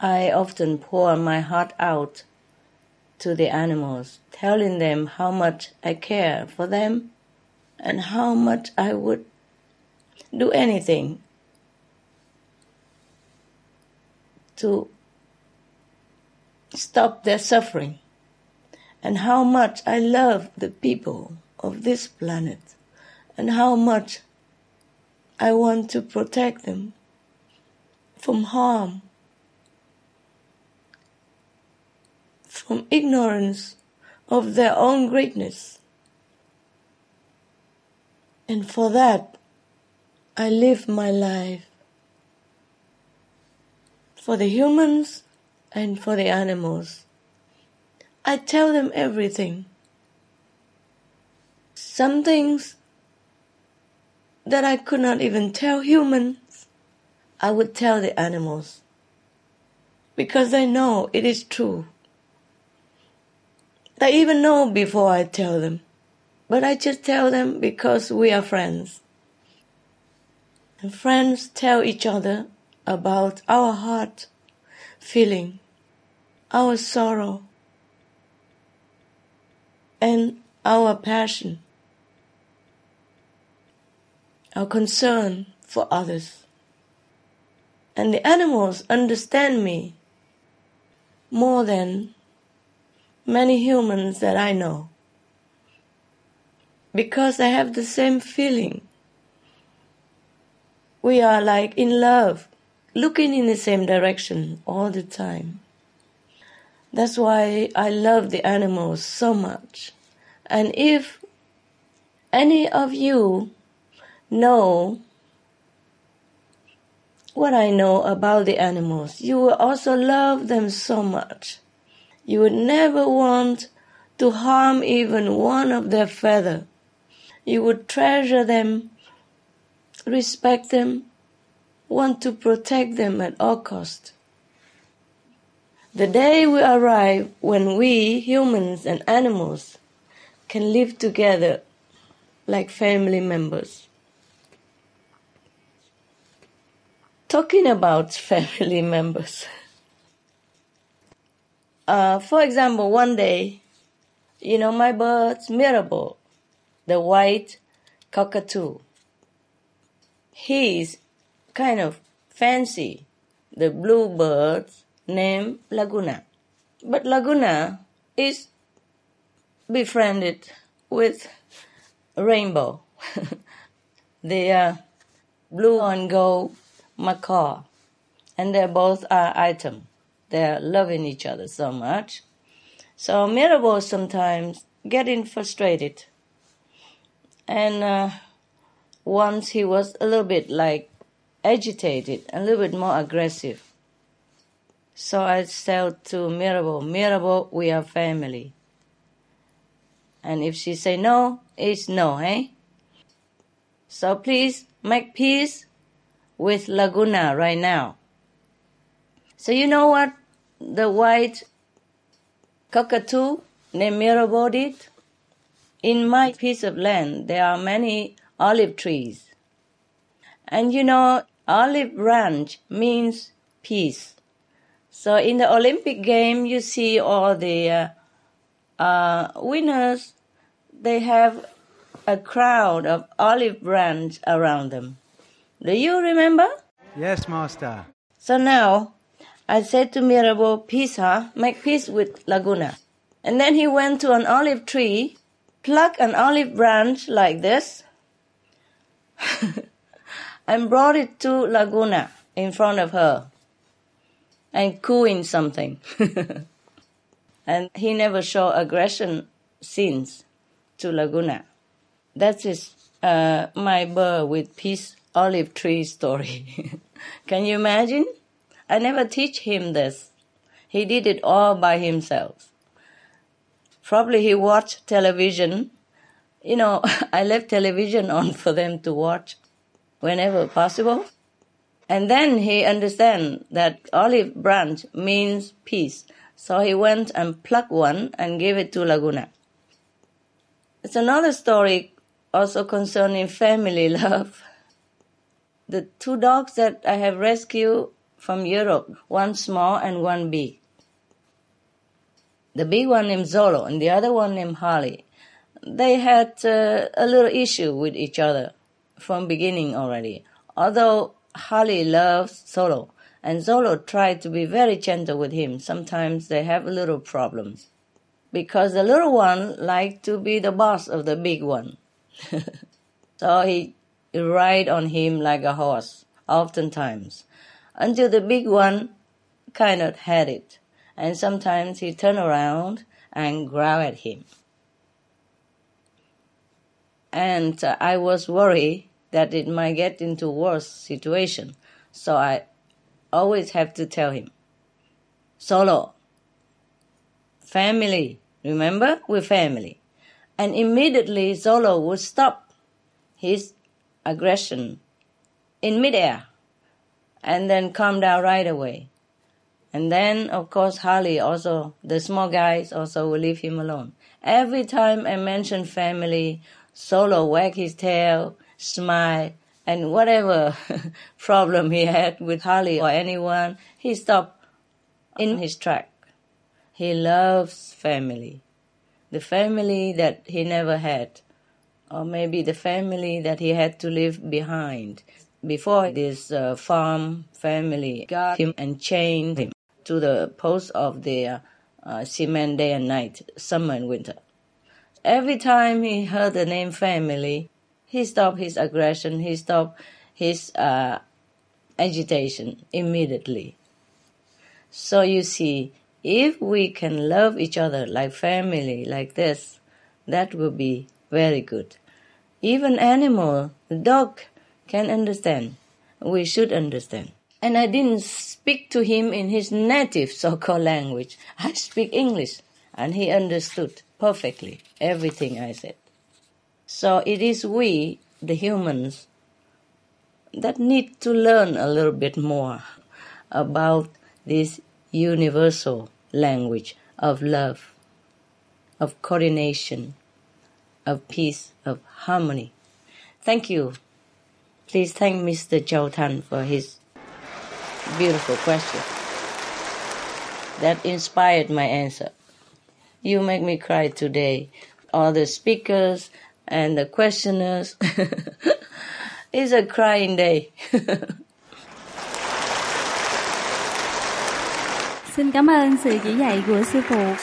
I often pour my heart out to the animals, telling them how much I care for them and how much I would do anything to stop their suffering and how much I love the people of this planet and how much I want to protect them from harm from ignorance of their own greatness. And for that, I live my life. For the humans and for the animals. I tell them everything. Some things that I could not even tell humans, I would tell the animals. Because I know it is true. They even know before I tell them. But I just tell them because we are friends. And friends tell each other about our heart feeling, our sorrow, and our passion, our concern for others. And the animals understand me more than many humans that I know because I have the same feeling. We are like in love, looking in the same direction all the time. That's why I love the animals so much. And if any of you know what I know about the animals, you will also love them so much. You would never want to harm even one of their feather. You would treasure them, respect them, want to protect them at all cost. The day will arrive when we, humans and animals, can live together like family members. Talking about family members. Uh, for example, one day, you know, my bird's Mirabel, the white cockatoo. He's kind of fancy the blue bird named Laguna. But Laguna is befriended with Rainbow, the uh, blue and gold macaw, and they both are item. They're loving each other so much. So Mirabel sometimes getting frustrated. And uh, once he was a little bit like agitated, a little bit more aggressive. So I said to Mirabel, Mirabel, we are family. And if she say no, it's no, eh? So please make peace with Laguna right now. So you know what the white cockatoo named Mirabel did? In my piece of land, there are many olive trees. And you know, olive branch means peace. So in the Olympic game, you see all the uh, uh, winners, they have a crowd of olive branch around them. Do you remember? Yes, Master. So now, I said to Mirabel, peace, huh? Make peace with Laguna. And then he went to an olive tree, plucked an olive branch like this, and brought it to Laguna in front of her and cooing something. and he never showed aggression since to Laguna. That is uh, my bird with peace olive tree story. Can you imagine? I never teach him this. He did it all by himself. Probably he watched television. You know, I left television on for them to watch whenever possible. And then he understand that olive branch means peace. So he went and plucked one and gave it to Laguna. It's another story also concerning family love. The two dogs that I have rescued from Europe, one small and one big. The big one named Zolo and the other one named Harley. They had uh, a little issue with each other from beginning already. Although Harley loves Zolo, and Zolo tried to be very gentle with him. Sometimes they have a little problems because the little one liked to be the boss of the big one. so he ride on him like a horse, oftentimes, until the big one kind of had it, and sometimes he turned around and growl at him. And uh, I was worried that it might get into worse situation, so I always have to tell him, Zolo, family, remember, we're family. And immediately Zolo would stop his aggression in midair and then calm down right away. And then, of course, Harley also, the small guys also will leave him alone. Every time I mention family, Solo wag his tail, smile, and whatever problem he had with Harley or anyone, he stopped in his track. He loves family. The family that he never had, or maybe the family that he had to leave behind. Before this uh, farm family got him and chained him to the post of their uh, cement day and night, summer and winter. Every time he heard the name family, he stopped his aggression, he stopped his uh, agitation immediately. So you see, if we can love each other like family, like this, that will be very good. Even animal, dog can understand. We should understand. And I didn't speak to him in his native so-called language. I speak English, and he understood perfectly everything I said. So it is we, the humans, that need to learn a little bit more about this universal language of love, of coordination, of peace, of harmony. Thank you. Please thank Mr. Chow Tan for his beautiful question. That inspired my answer. You make me cry today. All the speakers and the questioners. it's a crying day. Xin cảm ơn sự chỉ dạy của sư phụ.